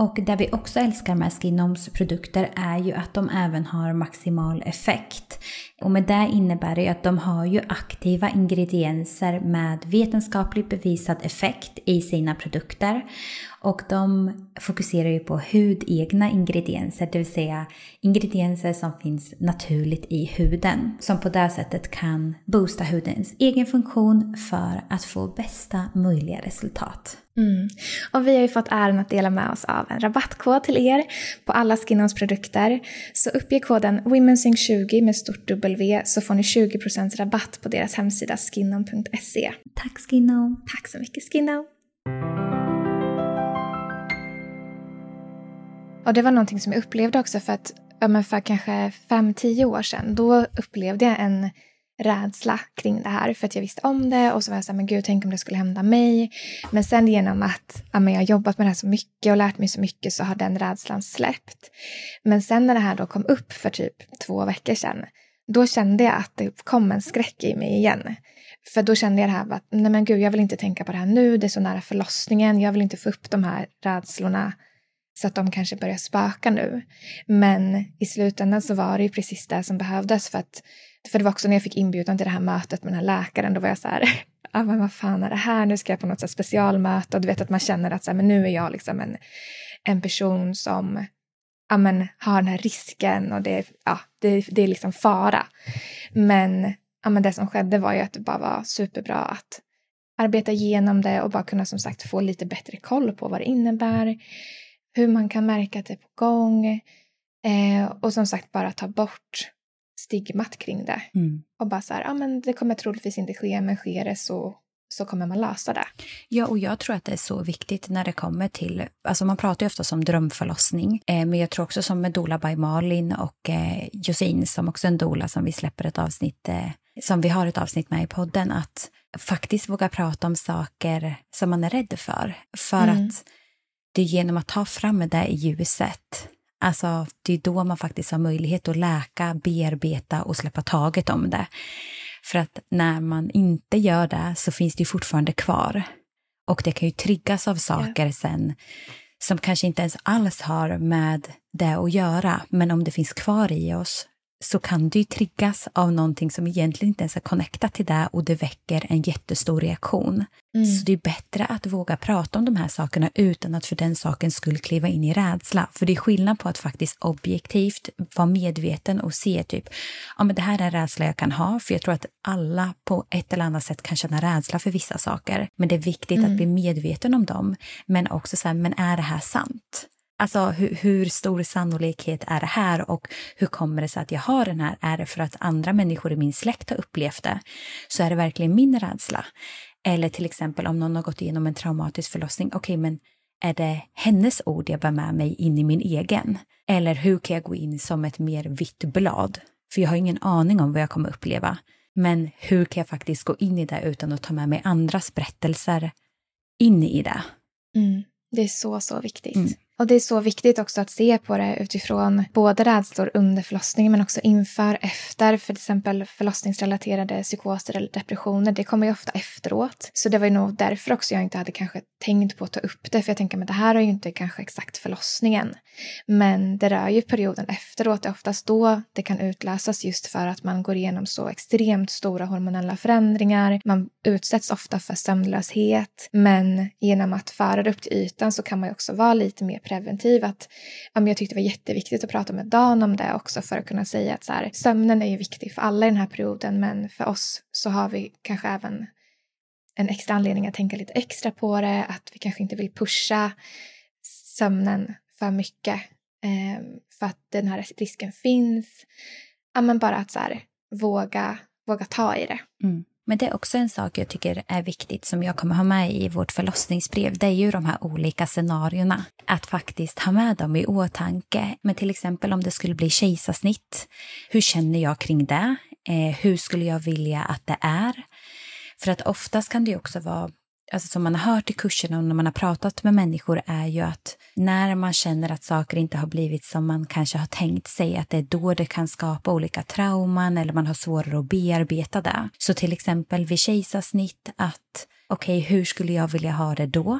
Och det vi också älskar med Skinoms produkter är ju att de även har maximal effekt. Och med det innebär det att de har ju aktiva ingredienser med vetenskapligt bevisad effekt i sina produkter. Och de fokuserar ju på hudegna ingredienser, det vill säga ingredienser som finns naturligt i huden. Som på det sättet kan boosta hudens egen funktion för att få bästa möjliga resultat. Mm. Och vi har ju fått äran att dela med oss av en rabattkod till er på alla Skinnons produkter. Så uppge koden WomenSync20 med stort W så får ni 20% rabatt på deras hemsida skinnon.se. Tack Skinnon! Tack så mycket Skinnon! Och det var någonting som jag upplevde också för att för kanske 5-10 år sedan då upplevde jag en rädsla kring det här för att jag visste om det och så var jag så här, men gud, tänk om det skulle hända mig. Men sen genom att ja, men jag har jobbat med det här så mycket och lärt mig så mycket så har den rädslan släppt. Men sen när det här då kom upp för typ två veckor sedan, då kände jag att det kom en skräck i mig igen. För då kände jag det här att, nej men gud, jag vill inte tänka på det här nu, det är så nära förlossningen, jag vill inte få upp de här rädslorna så att de kanske börjar spöka nu. Men i slutändan så var det ju precis det som behövdes för att för det var också när jag fick inbjudan till det här mötet med den här läkaren, då var jag så här, ah, men vad fan är det här, nu ska jag på något sätt specialmöte och du vet att man känner att så här, men nu är jag liksom en, en person som ja, men, har den här risken och det, ja, det, det är liksom fara. Men, ja, men det som skedde var ju att det bara var superbra att arbeta igenom det och bara kunna som sagt få lite bättre koll på vad det innebär, hur man kan märka att det är på gång eh, och som sagt bara ta bort stigmat kring det. Mm. Och bara så här, ja men det kommer troligtvis inte ske, men sker det så så kommer man lösa det. Ja, och jag tror att det är så viktigt när det kommer till, alltså man pratar ju ofta om drömförlossning, eh, men jag tror också som med Dola by Malin och eh, Josine som också är en dola som vi släpper ett avsnitt, eh, som vi har ett avsnitt med i podden, att faktiskt våga prata om saker som man är rädd för. För mm. att det är genom att ta fram det i ljuset Alltså, det är då man faktiskt har möjlighet att läka, bearbeta och släppa taget om det. För att när man inte gör det så finns det fortfarande kvar. Och det kan ju triggas av saker yeah. sen som kanske inte ens alls har med det att göra, men om det finns kvar i oss så kan ju triggas av någonting som egentligen inte ens är connectat till det och det väcker en jättestor reaktion. Mm. Så det är bättre att våga prata om de här sakerna utan att för den saken skulle kliva in i rädsla. För det är skillnad på att faktiskt objektivt vara medveten och se typ, ja men det här är en rädsla jag kan ha, för jag tror att alla på ett eller annat sätt kan känna rädsla för vissa saker. Men det är viktigt mm. att bli medveten om dem. Men också så här, men är det här sant? Alltså hur, hur, stor sannolikhet är det här och hur kommer det sig att jag har den här? Är det för att andra människor i min släkt har upplevt det? Så är det verkligen min rädsla? Eller till exempel om någon har gått igenom en traumatisk förlossning, okej okay, men är det hennes ord jag bär med mig in i min egen? Eller hur kan jag gå in som ett mer vitt blad? För jag har ingen aning om vad jag kommer uppleva. Men hur kan jag faktiskt gå in i det utan att ta med mig andras berättelser in i det? Mm. Det är så, så viktigt. Mm. Och det är så viktigt också att se på det utifrån både rädslor under förlossningen men också inför, efter. För till exempel förlossningsrelaterade psykoser eller depressioner, det kommer ju ofta efteråt. Så det var ju nog därför också jag inte hade kanske tänkt på att ta upp det. För jag tänker att det här är ju inte kanske exakt förlossningen. Men det rör ju perioden efteråt. Det är oftast då det kan utlösas just för att man går igenom så extremt stora hormonella förändringar. Man utsätts ofta för sömnlöshet. Men genom att föra det upp till ytan så kan man ju också vara lite mer preventiv. Att, ja, men jag tyckte det var jätteviktigt att prata med Dan om det också för att kunna säga att så här, sömnen är ju viktig för alla i den här perioden men för oss så har vi kanske även en extra anledning att tänka lite extra på det, att vi kanske inte vill pusha sömnen för mycket eh, för att den här risken finns. Ja, men bara att så här, våga, våga ta i det. Mm. Men det är också en sak jag tycker är viktigt som jag kommer ha med i vårt förlossningsbrev. Det är ju de här olika scenarierna. Att faktiskt ha med dem i åtanke. Men till exempel om det skulle bli kejsarsnitt. Hur känner jag kring det? Eh, hur skulle jag vilja att det är? För att oftast kan det också vara alltså som man har hört i kurserna och när man har pratat med människor är ju att när man känner att saker inte har blivit som man kanske har tänkt sig, att det är då det kan skapa olika trauman eller man har svårare att bearbeta det. Så till exempel vid kejsarsnitt att okej, okay, hur skulle jag vilja ha det då?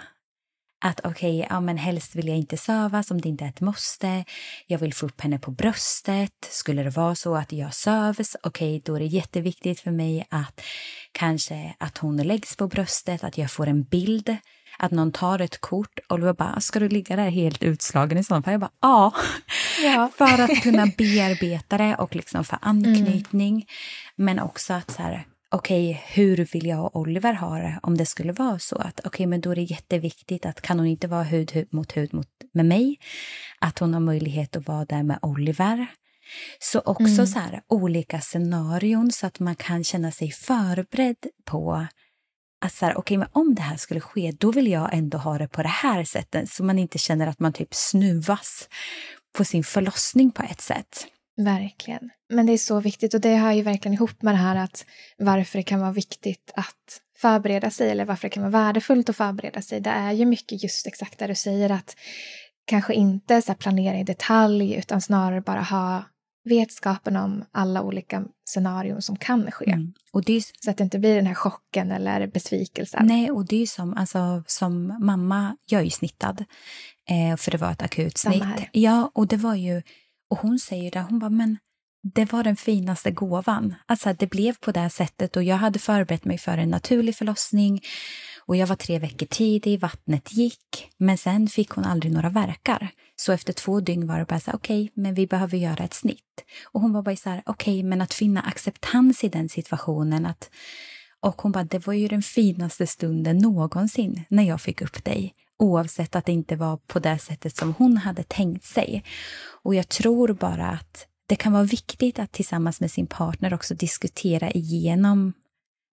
Att okej, okay, ja men helst vill jag inte sövas om det inte är ett måste. Jag vill få upp henne på bröstet. Skulle det vara så att jag sövs, okej, okay, då är det jätteviktigt för mig att kanske att hon läggs på bröstet, att jag får en bild, att någon tar ett kort. Oliver bara, ska du ligga där helt utslagen i sådana fall? Jag bara, ja. ja. för att kunna bearbeta det och liksom för anknytning. Mm. Men också att så här, okej, okay, hur vill jag och Oliver ha det om det skulle vara så att okej, okay, men då är det jätteviktigt att kan hon inte vara hud, hud mot hud mot, med mig, att hon har möjlighet att vara där med Oliver. Så också mm. så här, olika scenarion så att man kan känna sig förberedd på att så här, okay, men om det här skulle ske, då vill jag ändå ha det på det här sättet så man inte känner att man typ snuvas på sin förlossning på ett sätt. Verkligen. Men det är så viktigt och det hör ju verkligen ihop med det här att varför det kan vara viktigt att förbereda sig eller varför det kan vara värdefullt att förbereda sig. Det är ju mycket just exakt där du säger att kanske inte så planera i detalj utan snarare bara ha vetskapen om alla olika scenarion som kan ske. Mm. Och det är... Så att det inte blir den här chocken eller besvikelsen. Nej, och det är som, alltså, som mamma, jag är ju snittad, eh, för det var ett akut snitt. Ja, och det var ju och hon säger det, hon bara, men det var den finaste gåvan. Alltså det blev på det sättet och jag hade förberett mig för en naturlig förlossning och jag var tre veckor tidig, vattnet gick, men sen fick hon aldrig några verkar. Så efter två dygn var det bara så okej, okay, men vi behöver göra ett snitt. Och hon var bara så här, okej, okay, men att finna acceptans i den situationen, att och hon bara, det var ju den finaste stunden någonsin när jag fick upp dig oavsett att det inte var på det sättet som hon hade tänkt sig. Och jag tror bara att det kan vara viktigt att tillsammans med sin partner också diskutera igenom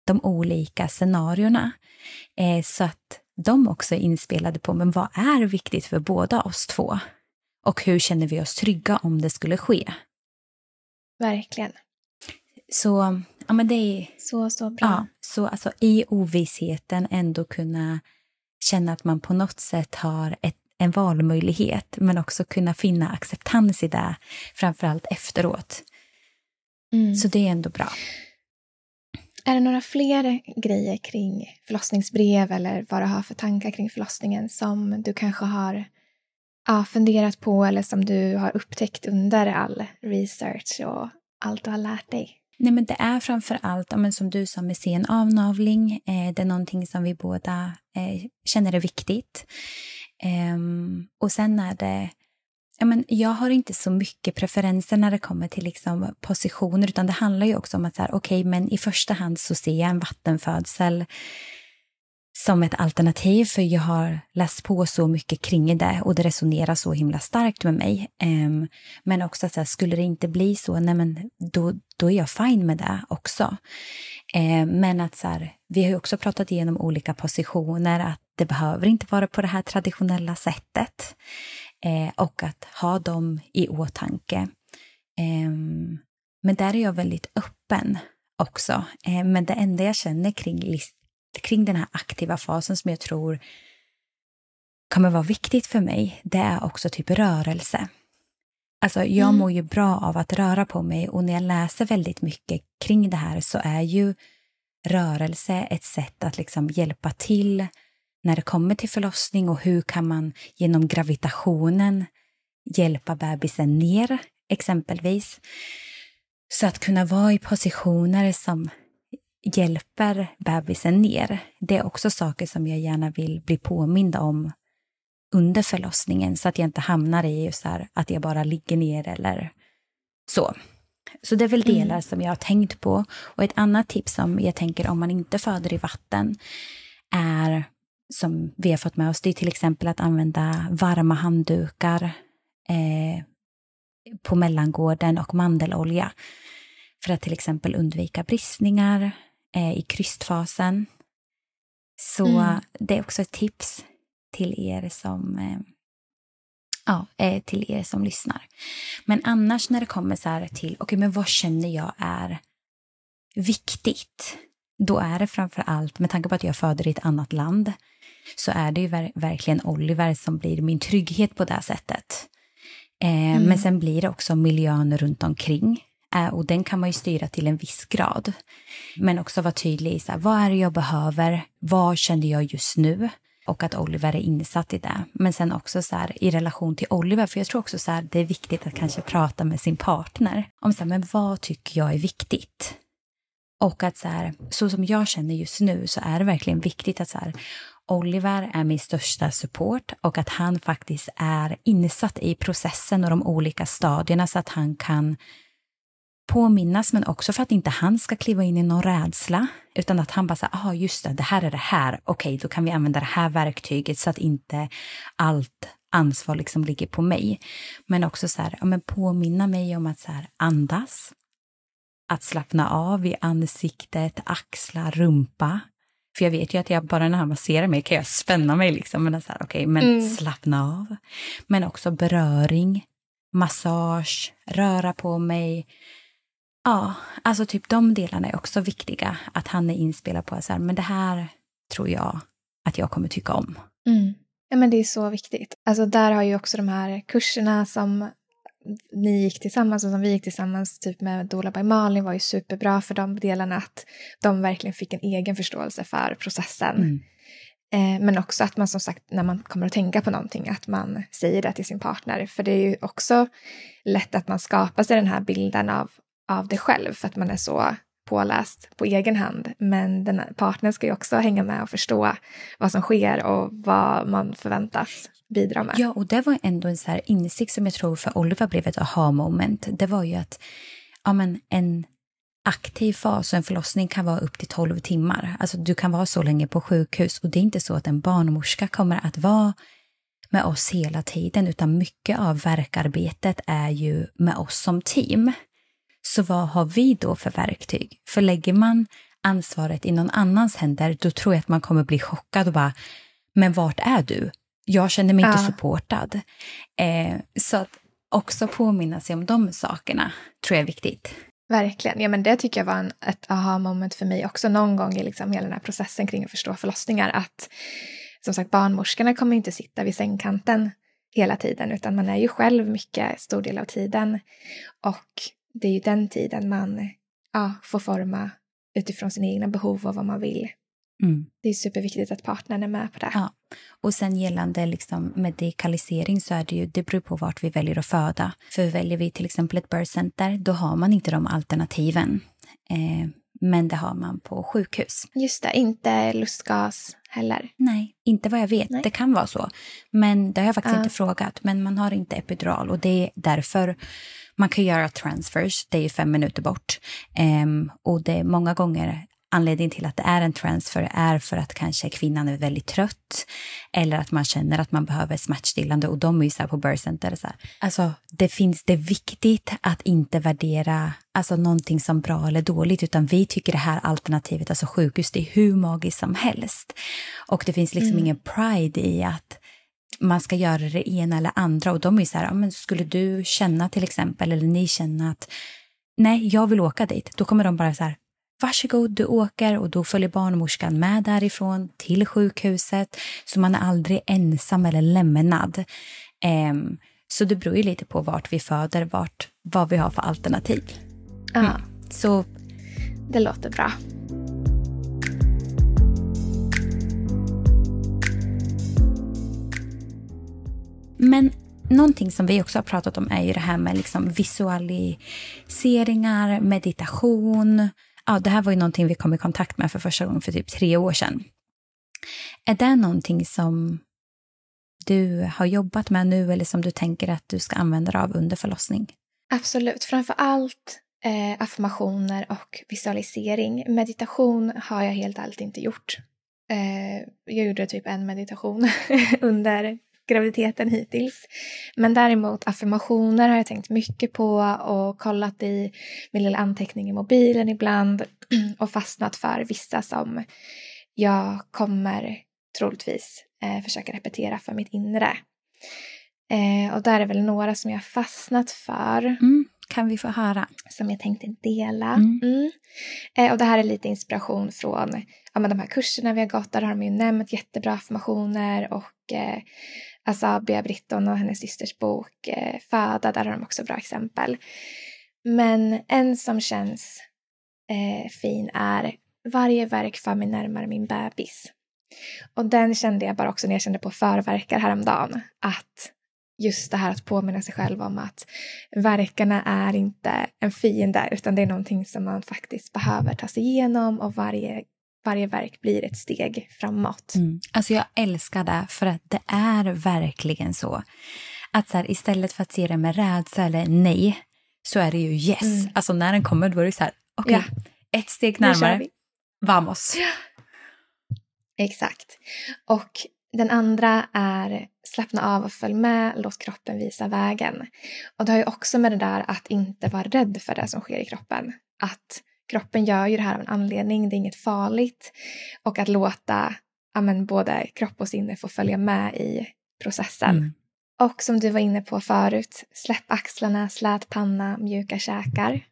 de olika scenarierna eh, så att de också är inspelade på men vad är viktigt för båda oss två? Och hur känner vi oss trygga om det skulle ske? Verkligen. Så, ja men det är... Så, så bra. Ja, så alltså i ovissheten ändå kunna känna att man på något sätt har ett, en valmöjlighet men också kunna finna acceptans i det, framförallt efteråt. Mm. Så det är ändå bra. Är det några fler grejer kring förlossningsbrev eller vad du har för tankar kring förlossningen som du kanske har ja, funderat på eller som du har upptäckt under all research och allt du har lärt dig? Nej, men det är framför allt, men som du sa, med sen avnavling. Eh, det är någonting som vi båda eh, känner är viktigt. Eh, och sen är det... Ja, men jag har inte så mycket preferenser när det kommer till liksom positioner utan det handlar ju också om att så här, okay, men i första hand så ser jag en vattenfödsel som ett alternativ för jag har läst på så mycket kring det och det resonerar så himla starkt med mig. Um, men också att så här, skulle det inte bli så, nej men då, då är jag fine med det också. Um, men att så här, vi har ju också pratat igenom olika positioner, att det behöver inte vara på det här traditionella sättet. Eh, och att ha dem i åtanke. Ehm, men där är jag väldigt öppen också. Men det enda jag känner kring kring den här aktiva fasen som jag tror kommer vara viktigt för mig, det är också typ rörelse. Alltså jag mm. mår ju bra av att röra på mig och när jag läser väldigt mycket kring det här så är ju rörelse ett sätt att liksom hjälpa till när det kommer till förlossning och hur kan man genom gravitationen hjälpa bebisen ner, exempelvis. Så att kunna vara i positioner som hjälper bebisen ner. Det är också saker som jag gärna vill bli påmind om under förlossningen så att jag inte hamnar i just här, att jag bara ligger ner eller så. Så det är väl delar mm. som jag har tänkt på. Och ett annat tips som jag tänker om man inte föder i vatten är som vi har fått med oss, det är till exempel att använda varma handdukar eh, på mellangården och mandelolja för att till exempel undvika bristningar i krystfasen. Så mm. det är också ett tips till er som eh, ja, eh, till er som lyssnar. Men annars när det kommer så här till, okej okay, men vad känner jag är viktigt? Då är det framför allt, med tanke på att jag föder i ett annat land, så är det ju ver verkligen Oliver som blir min trygghet på det sättet. Eh, mm. Men sen blir det också miljön runt omkring. Eh, och den kan man ju styra till en viss grad. Men också vara tydlig i så här, vad är det jag behöver, vad känner jag just nu? Och att Oliver är insatt i det. Men sen också så här, i relation till Oliver, för jag tror också så här, det är viktigt att kanske prata med sin partner om så här, men vad tycker jag är viktigt? Och att så här, så som jag känner just nu så är det verkligen viktigt att så här, Oliver är min största support och att han faktiskt är insatt i processen och de olika stadierna så att han kan påminnas men också för att inte han ska kliva in i någon rädsla utan att han bara säger, ah just det, det här är det här, okej okay, då kan vi använda det här verktyget så att inte allt ansvar liksom ligger på mig. Men också så här, ja, men påminna mig om att så här, andas, att slappna av i ansiktet, axlar, rumpa. För jag vet ju att jag bara när han masserar mig kan jag spänna mig liksom, men så här, okay, men mm. slappna av. Men också beröring, massage, röra på mig, Ja, alltså typ de delarna är också viktiga. Att han är inspelad på att men det här tror jag att jag kommer tycka om. Mm. Ja, men det är så viktigt. Alltså där har ju också de här kurserna som ni gick tillsammans och som vi gick tillsammans typ med Dola by Malin var ju superbra för de delarna att de verkligen fick en egen förståelse för processen. Mm. Eh, men också att man som sagt när man kommer att tänka på någonting att man säger det till sin partner. För det är ju också lätt att man skapar sig den här bilden av av det själv för att man är så påläst på egen hand. Men den partnern ska ju också hänga med och förstå vad som sker och vad man förväntas bidra med. Ja, och det var ändå en så här insikt som jag tror för Oliver blev ett aha-moment. Det var ju att ja, men en aktiv fas och en förlossning kan vara upp till 12 timmar. Alltså du kan vara så länge på sjukhus och det är inte så att en barnmorska kommer att vara med oss hela tiden utan mycket av verkarbetet är ju med oss som team. Så vad har vi då för verktyg? För lägger man ansvaret i någon annans händer, då tror jag att man kommer bli chockad och bara, men vart är du? Jag känner mig ja. inte supportad. Eh, så att också påminna sig om de sakerna tror jag är viktigt. Verkligen. Ja, men det tycker jag var en, ett aha-moment för mig också någon gång i liksom hela den här processen kring att förstå förlossningar. Att som sagt, barnmorskorna kommer inte sitta vid sängkanten hela tiden, utan man är ju själv mycket stor del av tiden. Och det är ju den tiden man ja, får forma utifrån sina egna behov och vad man vill Mm. Det är superviktigt att partnern är med på det. Ja. Och sen gällande liksom medikalisering så är det ju, det beror på vart vi väljer att föda. För väljer vi till exempel ett birth center, då har man inte de alternativen. Eh, men det har man på sjukhus. Just det, inte lustgas heller. Nej, inte vad jag vet. Nej. Det kan vara så. Men det har jag faktiskt Ja. inte frågat. Men man har inte epidural och det är därför man kan göra transfers. Det är ju fem minuter bort. Ehm, och det är många gånger anledningen till att det är en transfer är för att kanske kvinnan är väldigt trött eller att man känner att man behöver smärtstillande och de är ju så här på birth center. Så här. Alltså, det finns det viktigt att inte värdera alltså, någonting som bra eller dåligt utan vi tycker det här alternativet, alltså sjukhus, det är hur magiskt som helst. Och det finns liksom Mm. ingen pride i att man ska göra det ena eller andra och de är ju så här, ja, men skulle du känna till exempel eller ni känna att nej, jag vill åka dit, då kommer de bara så här, varsågod, du åker och då följer barnmorskan med därifrån till sjukhuset så man är aldrig ensam eller lämnad. Ehm, så det beror ju lite på vart vi föder, vart, vad vi har för alternativ. Ja, Mm. Så det låter bra. Men någonting som vi också har pratat om är ju det här med liksom visualiseringar, meditation. Ja, det här var ju någonting vi kom i kontakt med för första gången för typ tre år sedan. Är det någonting som du har jobbat med nu eller som du tänker att du ska använda dig av under förlossning? Absolut. Framför allt eh, affirmationer och visualisering. Meditation har jag helt ärligt inte gjort. Eh, jag gjorde typ en meditation under graviditeten hittills. Men däremot affirmationer har jag tänkt mycket på och kollat i min lilla anteckning i mobilen ibland och fastnat för vissa som jag kommer troligtvis eh, försöka repetera för mitt inre. Eh, och där är väl några som jag har fastnat för Mm, kan vi få höra? som jag tänkte dela. Mm. Mm. Eh, och det här är lite inspiration från ja, men de här kurserna vi har gått. Där har de ju nämnt jättebra affirmationer och eh, alltså Bea Britton och hennes systers bok eh, Föda, där har de också bra exempel. Men en som känns eh, fin är Varje verk för mig närmare min bebis. Och den kände jag bara också när jag kände på förverkar häromdagen. Att just det här att påminna sig själv om att verkarna är inte en fiende utan det är någonting som man faktiskt behöver ta sig igenom och varje, varje verk blir ett steg framåt. Mm. Alltså jag älskar det för att det är verkligen så. Att så här, istället för att se det med rädsla eller nej så är det ju yes. Mm. Alltså när den kommer då är det så här, okej, Ja. ett steg närmare, vamos. Exakt. Och den andra är slappna av och följ med, låt kroppen visa vägen. Och det har ju också med det där att inte vara rädd för det som sker i kroppen. Att kroppen gör ju det här av en anledning, det är inget farligt. Och att låta ja, men, både kropp och sinne få följa med i processen. Mm. Och som du var inne på förut, släpp axlarna, slät panna, mjuka käkar.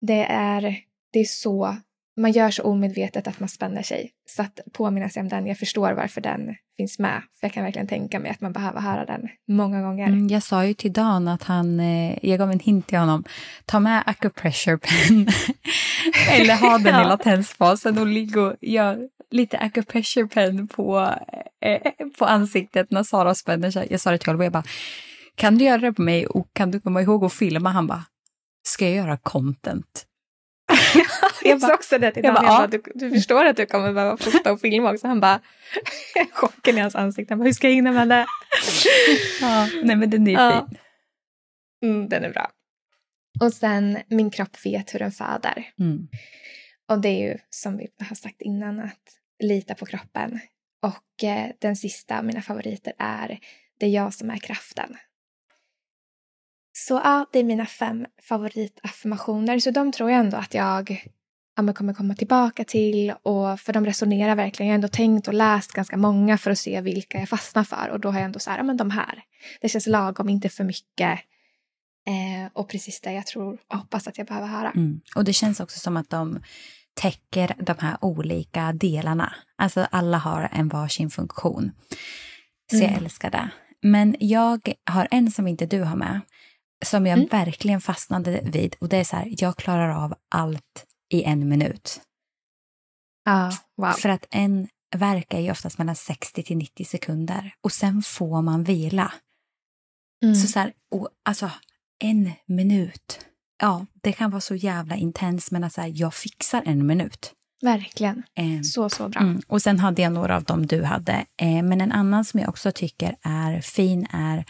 Det är, det är så, man gör så omedvetet att man spänner sig. Så att påminna sig om den, jag förstår varför den finns med. För jag kan verkligen tänka mig att man behöver höra den många gånger. Mm, jag sa ju till Dan att han, eh, jag gav en hint till honom, ta med acupressure pen eller ha den i Ja. latensfasen och ligga och gör lite acupressure pen på, eh, på ansiktet när Sara spänner sig. Jag sa det till honom och jag bara, kan du göra det på mig och kan du komma ihåg att filma? Han bara, ska jag göra content? Jag sa också det till jag Dan, bara, ja. bara, du, du förstår att du kommer behöva fota och filma också. Han bara, chocken i hans ansikte, han bara, hur ska jag hinna med det? Ja, nej men den är Ja. fin. Mm, den är bra. Och sen, min kropp vet hur den föder. Mm. Och det är ju som vi har sagt innan att lita på kroppen. Och eh, den sista av mina favoriter är Det är jag som är kraften. Så ja, det är mina fem favoritaffirmationer. Så de tror jag ändå att jag ja, men kommer komma tillbaka till. Och för de resonerar verkligen. Jag har ändå tänkt och läst ganska många för att se vilka jag fastnar för. Och då har jag ändå så här, ja men de här. Det känns lagom, inte för mycket. Eh, och precis det jag tror och hoppas att jag behöver höra. Mm. Och det känns också som att de täcker de här olika delarna. Alltså alla har en varsin funktion. Så jag Mm. älskar det. Men jag har en som inte du har med. Som jag Mm. verkligen fastnade vid. Och det är så här, jag klarar av allt i en minut. Ja, wow. För att en verkar ju oftast mellan 60 till 90 sekunder och sen får man vila. Mm. Så så här, och, alltså en minut. Ja, det kan vara så jävla intens men alltså, jag fixar en minut. Verkligen. Eh, Så, så bra. Mm. Och sen hade jag några av dem du hade. Eh, men en annan som jag också tycker är fin är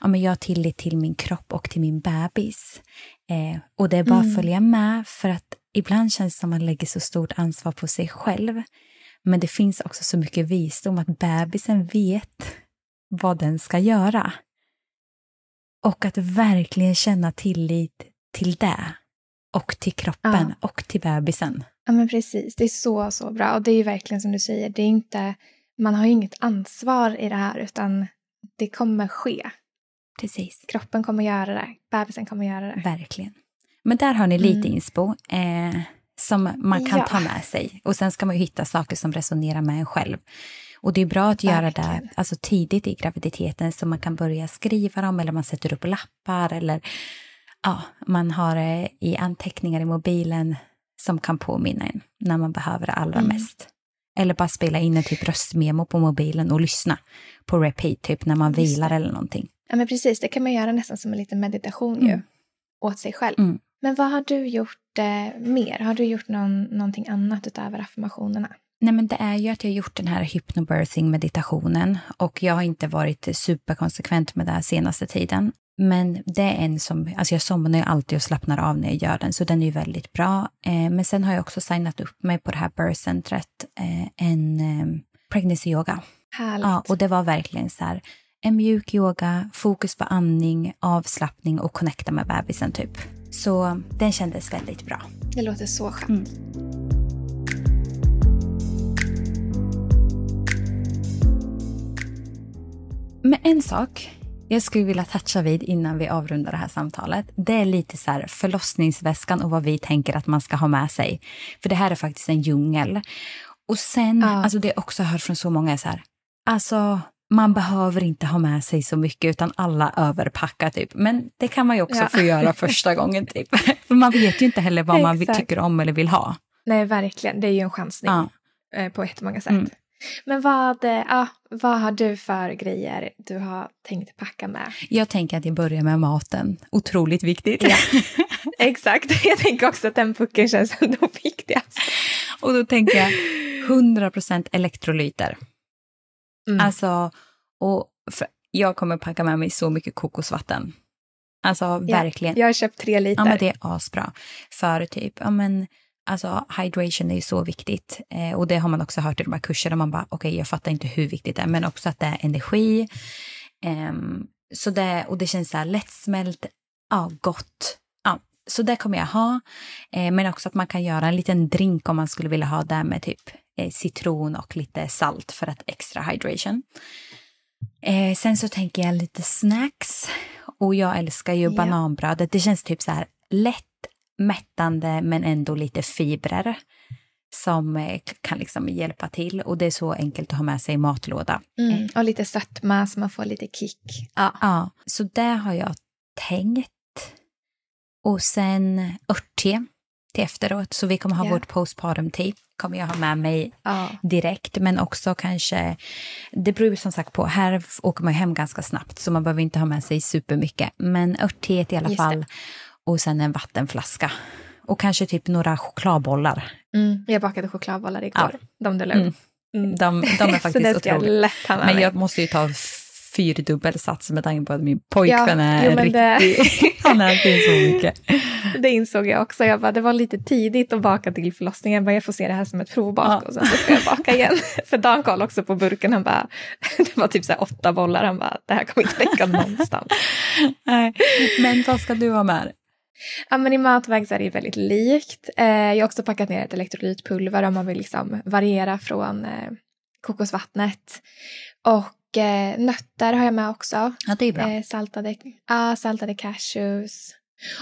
ja, men jag har tillit till min kropp och till min bebis. Eh, och det är bara att Mm. följa med för att ibland känns det som man lägger så stort ansvar på sig själv. Men det finns också så mycket visdom att bebisen vet vad den ska göra. Och att verkligen känna tillit till det. Och till kroppen och till bebisen. Ja, men precis. Det är så, så bra. Och det är ju verkligen som du säger, det är inte, man har ju inget ansvar i det här utan det kommer ske. Precis. Kroppen kommer göra det, bebisen kommer göra det. Verkligen. Men där har ni lite Mm. inspo eh, som man kan Ja. ta med sig. Och sen ska man ju hitta saker som resonerar med en själv. Och det är bra att göra det Verkligen. alltså, tidigt i graviditeten så man kan börja skriva dem eller man sätter upp lappar eller ja, man har eh, i anteckningar i mobilen som kan påminna en när man behöver det allra Mm. mest. Eller bara spela in en typ röstmemo på mobilen och lyssna på repeat, typ när man Just vilar det. eller någonting. Ja, men precis. Det kan man göra nästan som en liten meditation Mm. ju. Åt sig själv. Mm. Men vad har du gjort eh, mer? Har du gjort någon, någonting annat utöver affirmationerna? Nej, men det är ju att jag har gjort den här hypnobirthing-meditationen och jag har inte varit superkonsekvent med det senaste tiden. Men det är en som, alltså jag somnar ju alltid och slappnar av när jag gör den, så den är ju väldigt bra. Eh, men sen har jag också signat upp mig på det här birthcentret, eh, en eh, pregnancy yoga. Härligt. Ja, och det var verkligen så här, en mjuk yoga, fokus på andning, avslappning och connecta med bebisen typ. Så den kändes väldigt bra. Det låter så skönt. Mm. Men en sak jag skulle vilja toucha vid innan vi avrundar det här samtalet, det är lite så här förlossningsväskan och vad vi tänker att man ska ha med sig. För det här är faktiskt en djungel. Och sen, Ja. alltså det jag också hört från så många är så här, alltså man behöver inte ha med sig så mycket utan alla överpackar typ. Men det kan man ju också Ja. få göra första gången typ. För man vet ju inte heller vad man Exakt. tycker om eller vill ha. Nej, verkligen. Det är ju en chansning Ja. eh, på jättemånga sätt. Mm. Men vad, eh, ja, vad har du för grejer du har tänkt packa med? Jag tänker att jag börjar med maten. Otroligt viktigt. Ja. Exakt. Jag tänker också att den pucken känns ändå viktigast. Och då tänker jag 100% elektrolyter. Mm. Alltså, och jag kommer packa med mig så mycket kokosvatten. Alltså Ja, verkligen. Jag har köpt tre liter. Ja, men det är asbra. För typ, ja men alltså hydration är ju så viktigt. Eh, och det har man också hört i de här kurserna. Man bara, okej, jag fattar inte hur viktigt det är, men också att det är energi. Ehm, så det, och det känns så här lättsmält, ja, gott. Ja, så det kommer jag ha. Eh, men också att man kan göra en liten drink om man skulle vilja ha det med typ eh, citron och lite salt för att extra hydration. Eh, sen så tänker jag lite snacks. Och jag älskar ju Ja. bananbrödet. Det känns typ så här lätt mättande men ändå lite fibrer som eh, kan liksom hjälpa till. Och det är så enkelt att ha med sig i matlåda. Mm. Och lite sötma så man får lite kick. Ja. Ja, så det har jag tänkt. Och sen örtte till efteråt. Så vi kommer ha Ja. vårt postpartum tea. Kommer jag ha med mig ja. direkt, men också kanske... Det beror ju som sagt på. Här åker man hem ganska snabbt, så man behöver inte ha med sig supermycket. Men örtteet i alla Just det. fall. Och sen en vattenflaska. Och kanske typ några chokladbollar. Mm. Jag bakade chokladbollar igår. De du la upp. Mm. De, de är faktiskt det otroliga. Men jag måste ju ta fyrdubbel sats med tanke på att min pojkvän Ja, är jo, det- riktig. Han äter ju så mycket. Det insåg jag också. Jag bara, det var lite tidigt att baka till förlossningen. Jag får se det här som ett provbak Ja. och sen så ska jag baka igen. För Dan kollade också på burken. Han bara, det var typ så här åtta bollar. Han bara, det här kommer inte räcka någonstans. Nej. Men vad ska du ha med? Ja, men I matväg så är det ju väldigt likt. Eh, jag har också packat ner ett elektrolytpulver om man vill liksom variera från eh, kokosvattnet. Och eh, nötter har jag med också. Ja, det är bra. Eh, saltade, ah, saltade cashews.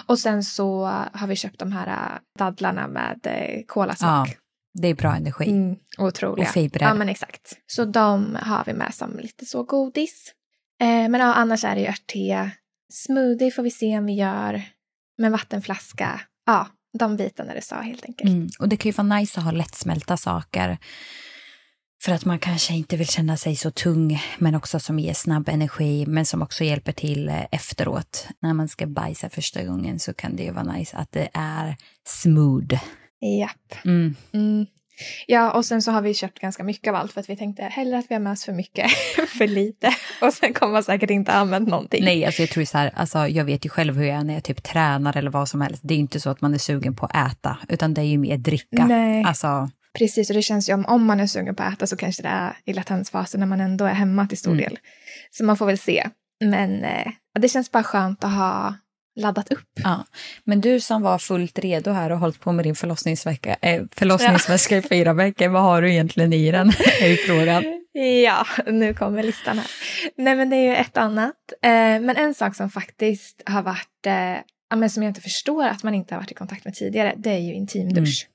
Och sen så har vi köpt de här eh, dadlarna med eh, kolasmak. Det är bra energi. Mm, otroliga. Och fibrer. Ja, men exakt. Så de har vi med som lite så godis. Eh, men ja, annars är det ju örtte. Smoothie får vi se om vi gör. Med vattenflaska. Ja, de bitarna du sa helt enkelt. Mm. Och det kan ju vara nice att ha lättsmälta saker. För att man kanske inte vill känna sig så tung, men också som ger snabb energi, men som också hjälper till eh, efteråt. När man ska bajsa första gången så kan det ju vara nice att det är smooth. Japp. Mm. Mm. Ja, och sen så har vi köpt ganska mycket av allt för att vi tänkte hellre att vi har med oss för mycket för lite. Och sen kommer man säkert inte använt någonting. Nej, alltså jag tror så här, alltså jag vet ju själv hur jag är när jag typ tränar eller vad som helst. Det är inte så att man är sugen på att äta, utan det är ju mer dricka. Nej. Alltså, Precis, och det känns ju om, om man är sugen på att äta så kanske det är i latensfasen när man ändå är hemma till stor Mm. del. Så man får väl se. Men eh, det känns bara skönt att ha laddat upp. ja. Men du som var fullt redo här och hållit på med din förlossningsvecka, eh, förlossningsväska i fyra veckor, vad har du egentligen i den? är frågan. Ja, nu kommer listan här. Nej men det är ju ett annat. Eh, men en sak som faktiskt har varit, eh, som jag inte förstår att man inte har varit i kontakt med tidigare, det är ju intimdusch.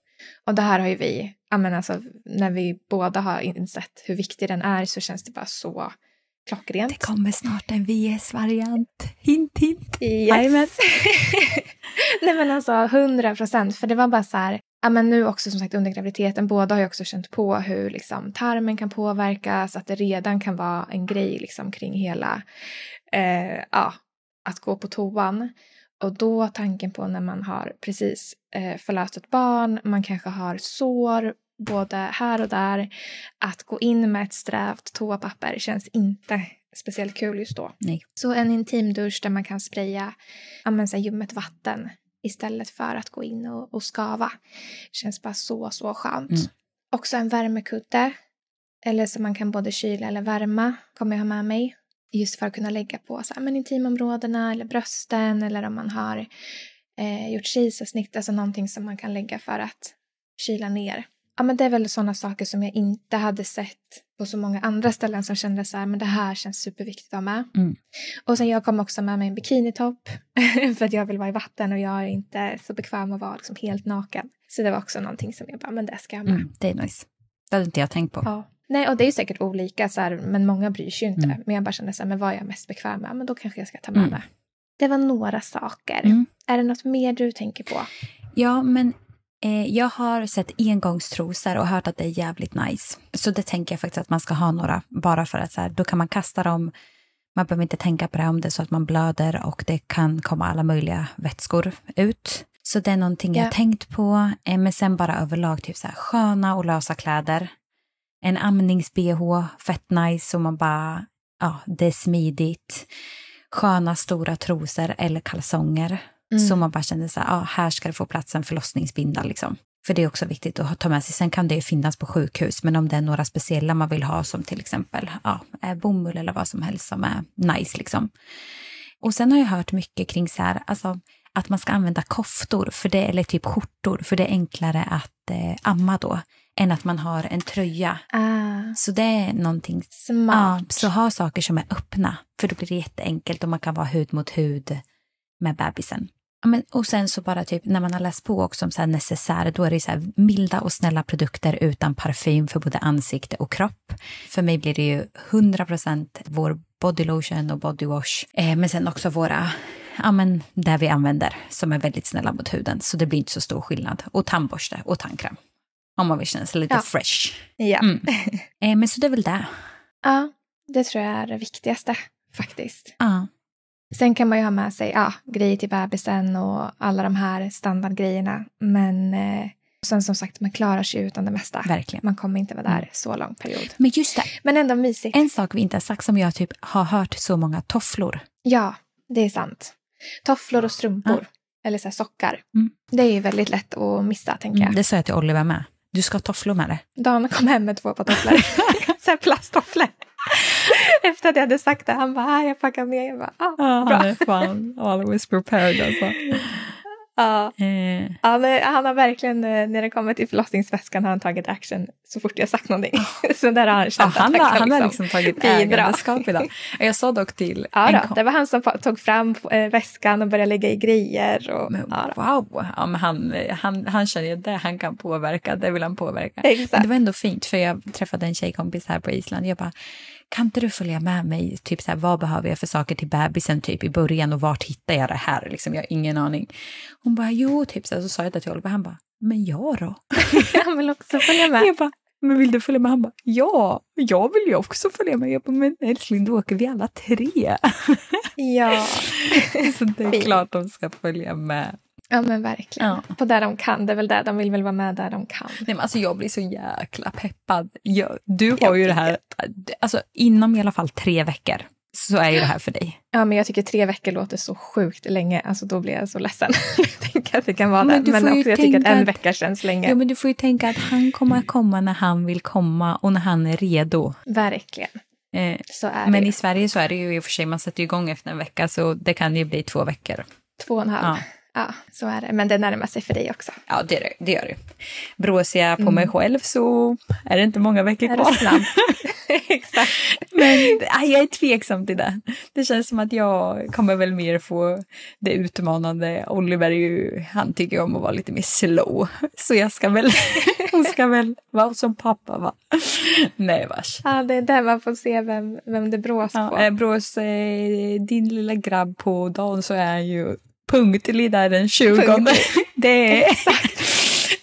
Och det här har ju vi, ja men alltså när vi båda har insett hur viktig den är så känns det bara så klockrent. Det kommer snart en VS-variant. Hint, hint. Yes. Nej men alltså hundra procent, för det var bara så här, ja men nu också som sagt under graviditeten, båda har ju också känt på hur liksom tarmen kan påverkas, att det redan kan vara en grej liksom kring hela, eh, ja, att gå på toan. Och då tanken på när man har precis eh, förlöst ett barn, man kanske har sår både här och där, att gå in med ett strävt toapapper känns inte speciellt kul just då. Nej. Så en intimdusch där man kan spraya ja, men, så här, ljummet vatten istället för att gå in och, och skava. Känns bara så, så skönt. Mm. Också en värmekudde. Eller så man kan både kyla eller värma. Kommer jag ha med mig. Just för att kunna lägga på så här, men intimområdena eller brösten. Eller om man har eh, gjort kejsarsnitt. Alltså någonting som man kan lägga för att kyla ner. Ja, men det är väl sådana saker som jag inte hade sett på så många andra ställen som kände så här, men det här känns superviktigt att ha med. Mm. Och sen jag kom också med mig en bikinitopp för att jag vill vara i vatten och jag är inte så bekväm att vara liksom helt naken. Så det var också någonting som jag bara, men det ska jag ha med. Mm, det är nice. Det hade inte jag tänkt på. Ja. Nej, och det är säkert olika, så här, men många bryr sig ju inte. Mm. Men jag bara kände så här, men vad är jag mest bekväm med? Men då kanske jag ska ta med Mm. det. Det var några saker. Mm. Är det något mer du tänker på? Ja, men eh, jag har sett engångstrosor och hört att det är jävligt nice. Så det tänker jag faktiskt att man ska ha några, bara för att så här, då kan man kasta dem. Man behöver inte tänka på det om det är så att man blöder och det kan komma alla möjliga vätskor ut. Så det är någonting jag Ja. har tänkt på. Eh, men sen bara överlag typ så här sköna och lösa kläder. En amnings-bh, fett nice så man bara, ja, det är smidigt. Sköna stora trosor eller kalsonger. Mm. Så man bara kände så här, ja, här ska det få plats en förlossningsbinda liksom. För det är också viktigt att ha- ta med sig. Sen kan det ju finnas på sjukhus, men om det är några speciella man vill ha som till exempel ja, eh, bomull eller vad som helst som är nice liksom. Och sen har jag hört mycket kring så här, alltså att man ska använda koftor för det, eller typ skjortor, för det är enklare att eh, amma då, än att man har en tröja. Ah, Så det är någonting Ja, smart. så ha saker som är öppna, för då blir det jätteenkelt och man kan vara hud mot hud med bebisen. Ja, men, och sen så bara typ när man har läst på också om så här necessär, då är det så här milda och snälla produkter utan parfym för både ansikte och kropp. För mig blir det ju 100% vår body lotion och body wash, eh, men sen också våra, ja men där vi använder, som är väldigt snälla mot huden. Så det blir inte så stor skillnad. Och tandborste och tandkräm. Om man vill känna sig lite Ja. fresh. Ja. Mm. Eh, men så det är väl det. ja, det tror jag är det viktigaste faktiskt. Ja. Sen kan man ju ha med sig ja, grejer till bebisen och alla de här standardgrejerna. Men eh, sen som sagt, man klarar sig utan det mesta. Verkligen. Man kommer inte vara där Mm. så lång period. Men just det, Men ändå mysigt. en sak vi inte har sagt som jag typ har hört så många tofflor. Ja, det är sant. Tofflor och strumpor. Eller så här sockar. Mm. Det är ju väldigt lätt att missa, tänker jag. Det sa jag till Oliver med. Du ska ha tofflor med dig. Dan kom hem med två par tofflor. så här plasttofflor. Efter att jag hade sagt det. Han bara, ah, jag packar med. Jag bara, ah, bra. är fan always prepared alltså. Ja. Eh, Ja, men han har verkligen, eh, när det kommer till förlossningsväskan, har han tagit action så fort jag sagt någonting. så där har han ja, känt han, att har, kan han har liksom tagit bidra. ägandeskap idag. Jag sa dock till Ja, en då, det var han som tog fram eh, väskan och började lägga i grejer. Och, men, ja, wow, ja, men han, han, han känner ju det han kan påverka, det vill han påverka. Exakt. Det var ändå fint för jag träffade en tjejkompis här på Island. Jag bara, kan inte du följa med mig? Typ så här, vad behöver jag för saker till bebisen typ i början och vart hittar jag det här? Liksom, jag har ingen aning. Hon bara, jo, typ så, här, så sa jag det till Oliver, han bara, men jag då? Jag vill också följa med. Jag bara, men vill du följa med? Han bara, ja, jag vill ju också följa med. Jag bara, men älskling, då åker vi alla tre. Ja. så det är klart de ska följa med. Ja, men verkligen. Ja. På där de kan. Det är väl där de vill väl vara med där de kan. Nej, men alltså, jag blir så jäkla peppad. Jag, du har Jag ju det här, alltså inom i alla fall tre veckor så är ju det här för dig. Ja, men jag tycker tre veckor låter så sjukt länge. Alltså då blir jag så ledsen. jag tänker att det kan vara Men det. Men också jag tycker att en vecka känns länge. Ja, men du får ju tänka att han kommer att komma när han vill komma och när han är redo. Verkligen. Eh, Så är men det. i Sverige så är det ju i och för sig, man sätter igång efter en vecka så det kan ju bli två veckor. Två och en halv. Ja. Ja. så är det. Men det närmar sig för dig också. Ja, det, det, gör det. Bråser jag på mig själv så är det inte många veckor Mm. Är kvar. Exakt. Men jag är tveksam till det. Det känns som att jag kommer väl mer få det utmanande. Oliver ju, han tycker om att vara lite mer slow. Så jag ska väl, hon ska väl vara som pappa va? Nej vars. Ja, det är där man får se vem, vem det brås på. Ja, eh, Brås, eh, din lilla grabb på dagen så är han ju punktlig där den 20. Punktlig. Det är,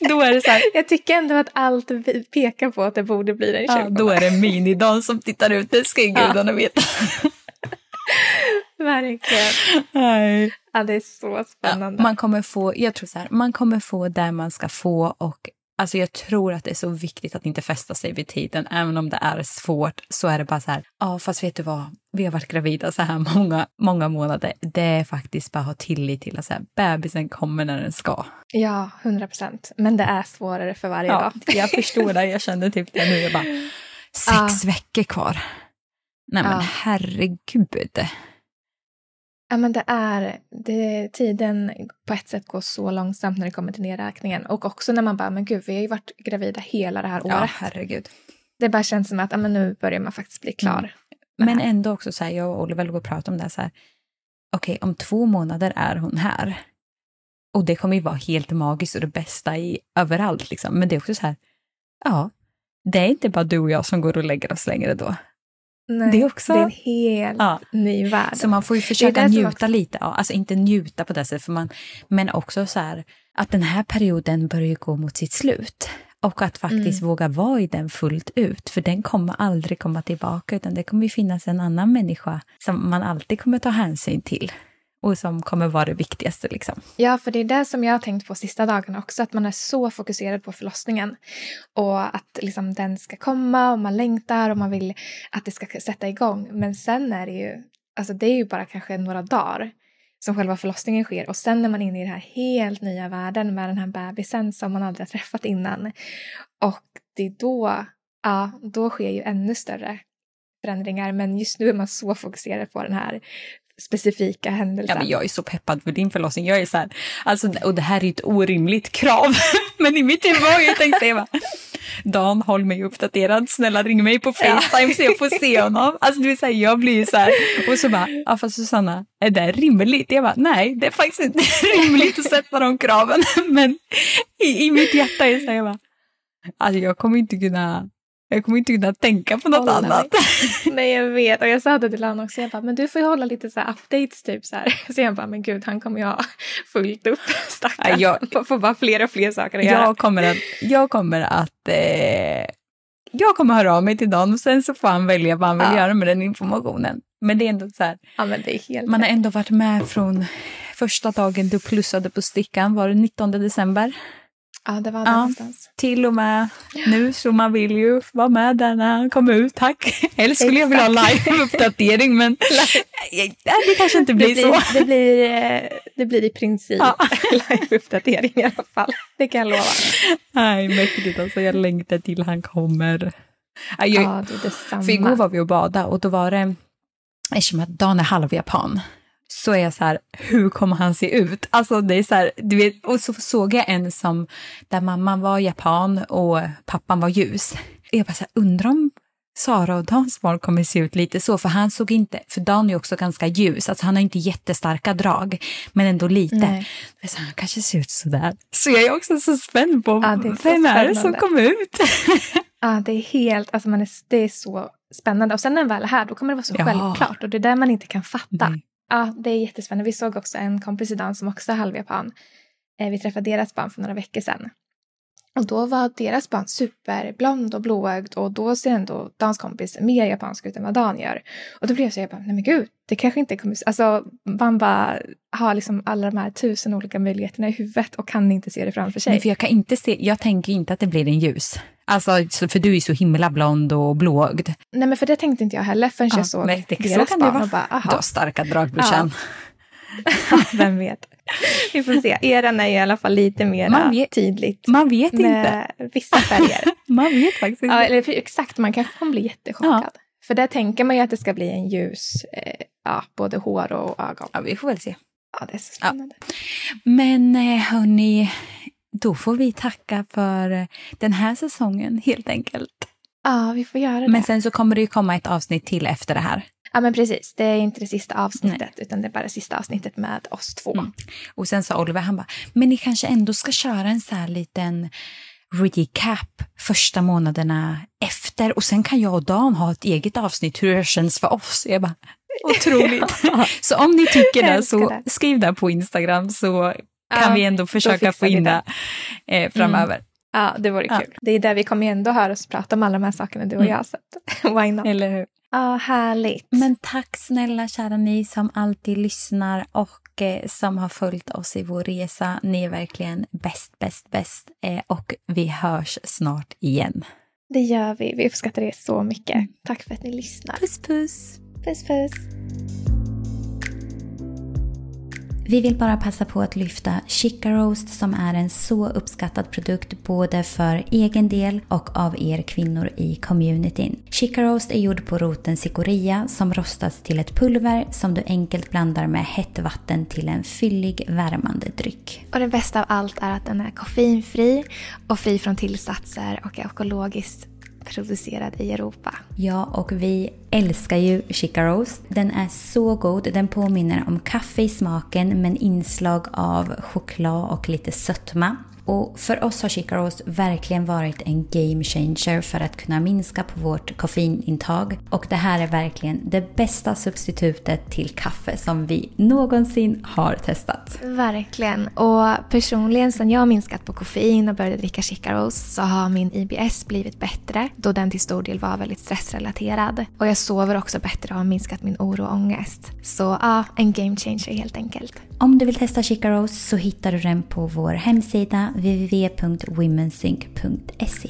då är det så här, Jag tycker ändå att allt pekar på att det borde bli den 20. ja, då är det minidagen som tittar ut, det ska ju gudarna veta. Verkligen. Nej. Ja, det är så spännande. Ja, man kommer få, jag tror så här, man kommer få där man ska få och alltså jag tror att det är så viktigt att inte fästa sig vid tiden. Även om det är svårt så är det bara så här, ja fast vet du vad, vi har varit gravida så här många, många månader. Det är faktiskt bara att ha tillit till att så här, bebisen kommer när den ska. Ja, hundra procent. Men det är svårare för varje Ja, dag. jag förstår det, jag känner typ det nu. Jag bara, sex Ja. veckor kvar. Nej men Ja. herregud. Ja, men det är, det, tiden på ett sätt går så långsamt när det kommer till nedräkningen. Och också när man bara, men gud, vi har ju varit gravida hela det här Ja, året. herregud. Det bara känns som att ja, men nu börjar man faktiskt bli klar. Mm. Men här. ändå också så här, jag och Oliver låg och pratade om det här, så här. Okej, om två månader är hon här. Och det kommer ju vara helt magiskt och det bästa i överallt liksom. Men det är också så här, ja, det är inte bara du och jag som går och lägger oss längre då. Nej, det är också- det är en helt Ja. ny värld. Så man får ju försöka njuta också- lite, ja, alltså inte njuta på det sättet, för man, men också så här att den här perioden börjar gå mot sitt slut. Och att faktiskt Mm. våga vara i den fullt ut, för den kommer aldrig komma tillbaka, utan det kommer ju finnas en annan människa som man alltid kommer ta hänsyn till och som kommer vara det viktigaste. Liksom. Ja, för det är det som jag har tänkt på sista dagarna också, att man är så fokuserad på förlossningen. Och att liksom den ska komma och man längtar och man vill att det ska sätta igång. Men sen är det ju, alltså det är ju bara kanske några dagar som själva förlossningen sker. Och sen är man inne i den här helt nya världen med den här bebisen som man aldrig har träffat innan. Och det är då, ja, då sker ju ännu större förändringar. Men just nu är man så fokuserad på den här specifika händelsen. Ja, men jag är så peppad för din förlossning. Jag är så här, alltså, och det här är ett orimligt krav, men i mitt huvud har jag tänkt säga Dan, håll mig uppdaterad. Snälla ring mig på Facetime så jag får se honom. Alltså, du vet, så här, jag blir ju så här, och så bara, ja fast Susanna, är det rimligt? Jag bara, nej, det är faktiskt inte rimligt att sätta de kraven. Men i, i mitt hjärta är det så här, jag bara, alltså jag kommer inte kunna, jag kommer inte kunna tänka på något Hålla mig. annat. Nej, jag vet. Och jag sa det till honom också. Jag bara, men du får ju hålla lite så här updates typ så här. Så jag bara, men gud, han kommer ju ha fullt upp, stackarn. Jag- får bara fler och fler saker att göra. Jag kommer att, jag kommer att eh, jag kommer höra av mig till Dan och sen så får han välja vad han vill Ja. göra med den informationen. Men det är ändå så här, Ja, men det är helt man har ändå varit med från första dagen du plussade på stickan, var det 19 december? Ja, det var Ja. där någonstans. Till och med nu, så man vill ju vara med där när han kommer ut, tack. Helst skulle jag vilja ha live-uppdatering men det kanske inte blir, det, blir, så. det, blir, det blir i princip Ja. live-uppdatering i alla fall. Det kan jag lova. Nej, mäktigt alltså, jag längtar till han kommer. Ja, Jag, Ja, det är detsamma. För igår var vi och badade och då var det, eftersom att Dan är halvjapan, så är jag så här, hur kommer han se ut? Alltså det är så här, du vet, och så såg jag en som, där mamman var japan och pappan var ljus. Jag bara så här, undrar om Sara och Dans barn kommer se ut lite så, för han såg inte, för Dan är också ganska ljus, alltså han har inte jättestarka drag, men ändå lite. Nej. Sa, han kanske ser ut så där. Så jag är också så spänd på, Ja, det är så vem är det som kommer ut? Ja, det är helt, alltså man är, det är så spännande. Och sen när den väl är här, då kommer det vara så Ja. självklart. Och det är där man inte kan fatta. Nej. Ja, det är jättespännande. Vi såg också en kompis idag som också är halvjapan. Eh, vi träffade deras barn för några veckor sedan. Och då var deras barn superblond och blåögd och då ser ändå Dans kompis mer japansk ut än vad Dan gör. Och då blev jag så jag bara, nej men gud, det kanske inte kommer... Alltså man bara har liksom alla de här tusen olika möjligheterna i huvudet och kan inte se det framför sig. Nej, för jag kan inte se, jag tänker inte att det blir en ljus. Alltså, så- för du är så himla blond och blåögd. Nej men för det tänkte inte jag heller förrän Ja, jag såg nej, det- så deras kan det barn vara. och bara, Du aha, har starka drag brorsan. Vem vet. Vi får se. Eran är i alla fall lite mer Man vet- tydligt. Man vet inte. Vissa färger. Man vet faktiskt inte. ja, eller för, exakt, man kanske kommer bli jättechockad. För där tänker man ju att det ska bli en ljus, eh, ja, både hår och ögon. Ja, vi får väl se. Ja, det är så spännande. Men eh, hörni, då får vi tacka för eh, den här säsongen helt enkelt. Ja, vi får göra det. Men sen så kommer det ju komma ett avsnitt till efter det här. Ja, men precis. Det är inte det sista avsnittet, utan det är bara det sista avsnittet med oss två. Mm. Och sen sa Oliver, han bara, men ni kanske ändå ska köra en så här liten recap första månaderna efter och sen kan jag och Dan ha ett eget avsnitt hur det känns för oss. Jag bara, otroligt. så om ni tycker det så det. skriv det på Instagram så kan Ja, vi ändå försöka få in det. det eh, framöver. Ja, det vore Ja. kul. Det är där vi kommer ändå höra oss prata om alla de här sakerna, du och Mm. jag. Så att, why not? Eller hur? Ja, härligt. Men tack snälla kära ni som alltid lyssnar och eh, som har följt oss i vår resa. Ni är verkligen bäst, bäst, bäst. Eh, och vi hörs snart igen. Det gör vi. Vi uppskattar det så mycket. Tack för att ni lyssnar. Puss, puss! Puss, puss. Vi vill bara passa på att lyfta Chica Roast som är en så uppskattad produkt både för egen del och av er kvinnor i communityn. Chica Roast är gjord på roten cikoria som rostas till ett pulver som du enkelt blandar med hett vatten till en fyllig värmande dryck. Och det bästa av allt är att den är koffeinfri och fri från tillsatser och är ekologiskt producerad i Europa. Ja, och vi älskar ju Chica Roast. Den är så god. Den påminner om kaffe i smaken men inslag av choklad och lite sötma. Och för oss har Chica Roast verkligen varit en game changer för att kunna minska på vårt koffeinintag. Och det här är verkligen det bästa substitutet till kaffe som vi någonsin har testat. Verkligen. Och personligen sen jag har minskat på koffein och började dricka Chica Roast så har min IBS blivit bättre då den till stor del var väldigt stressrelaterad. Och jag sover också bättre och har minskat min oro och ångest. Så ja, en game changer helt enkelt. Om du vill testa Chica Roast så hittar du den på vår hemsida www.womensync.se.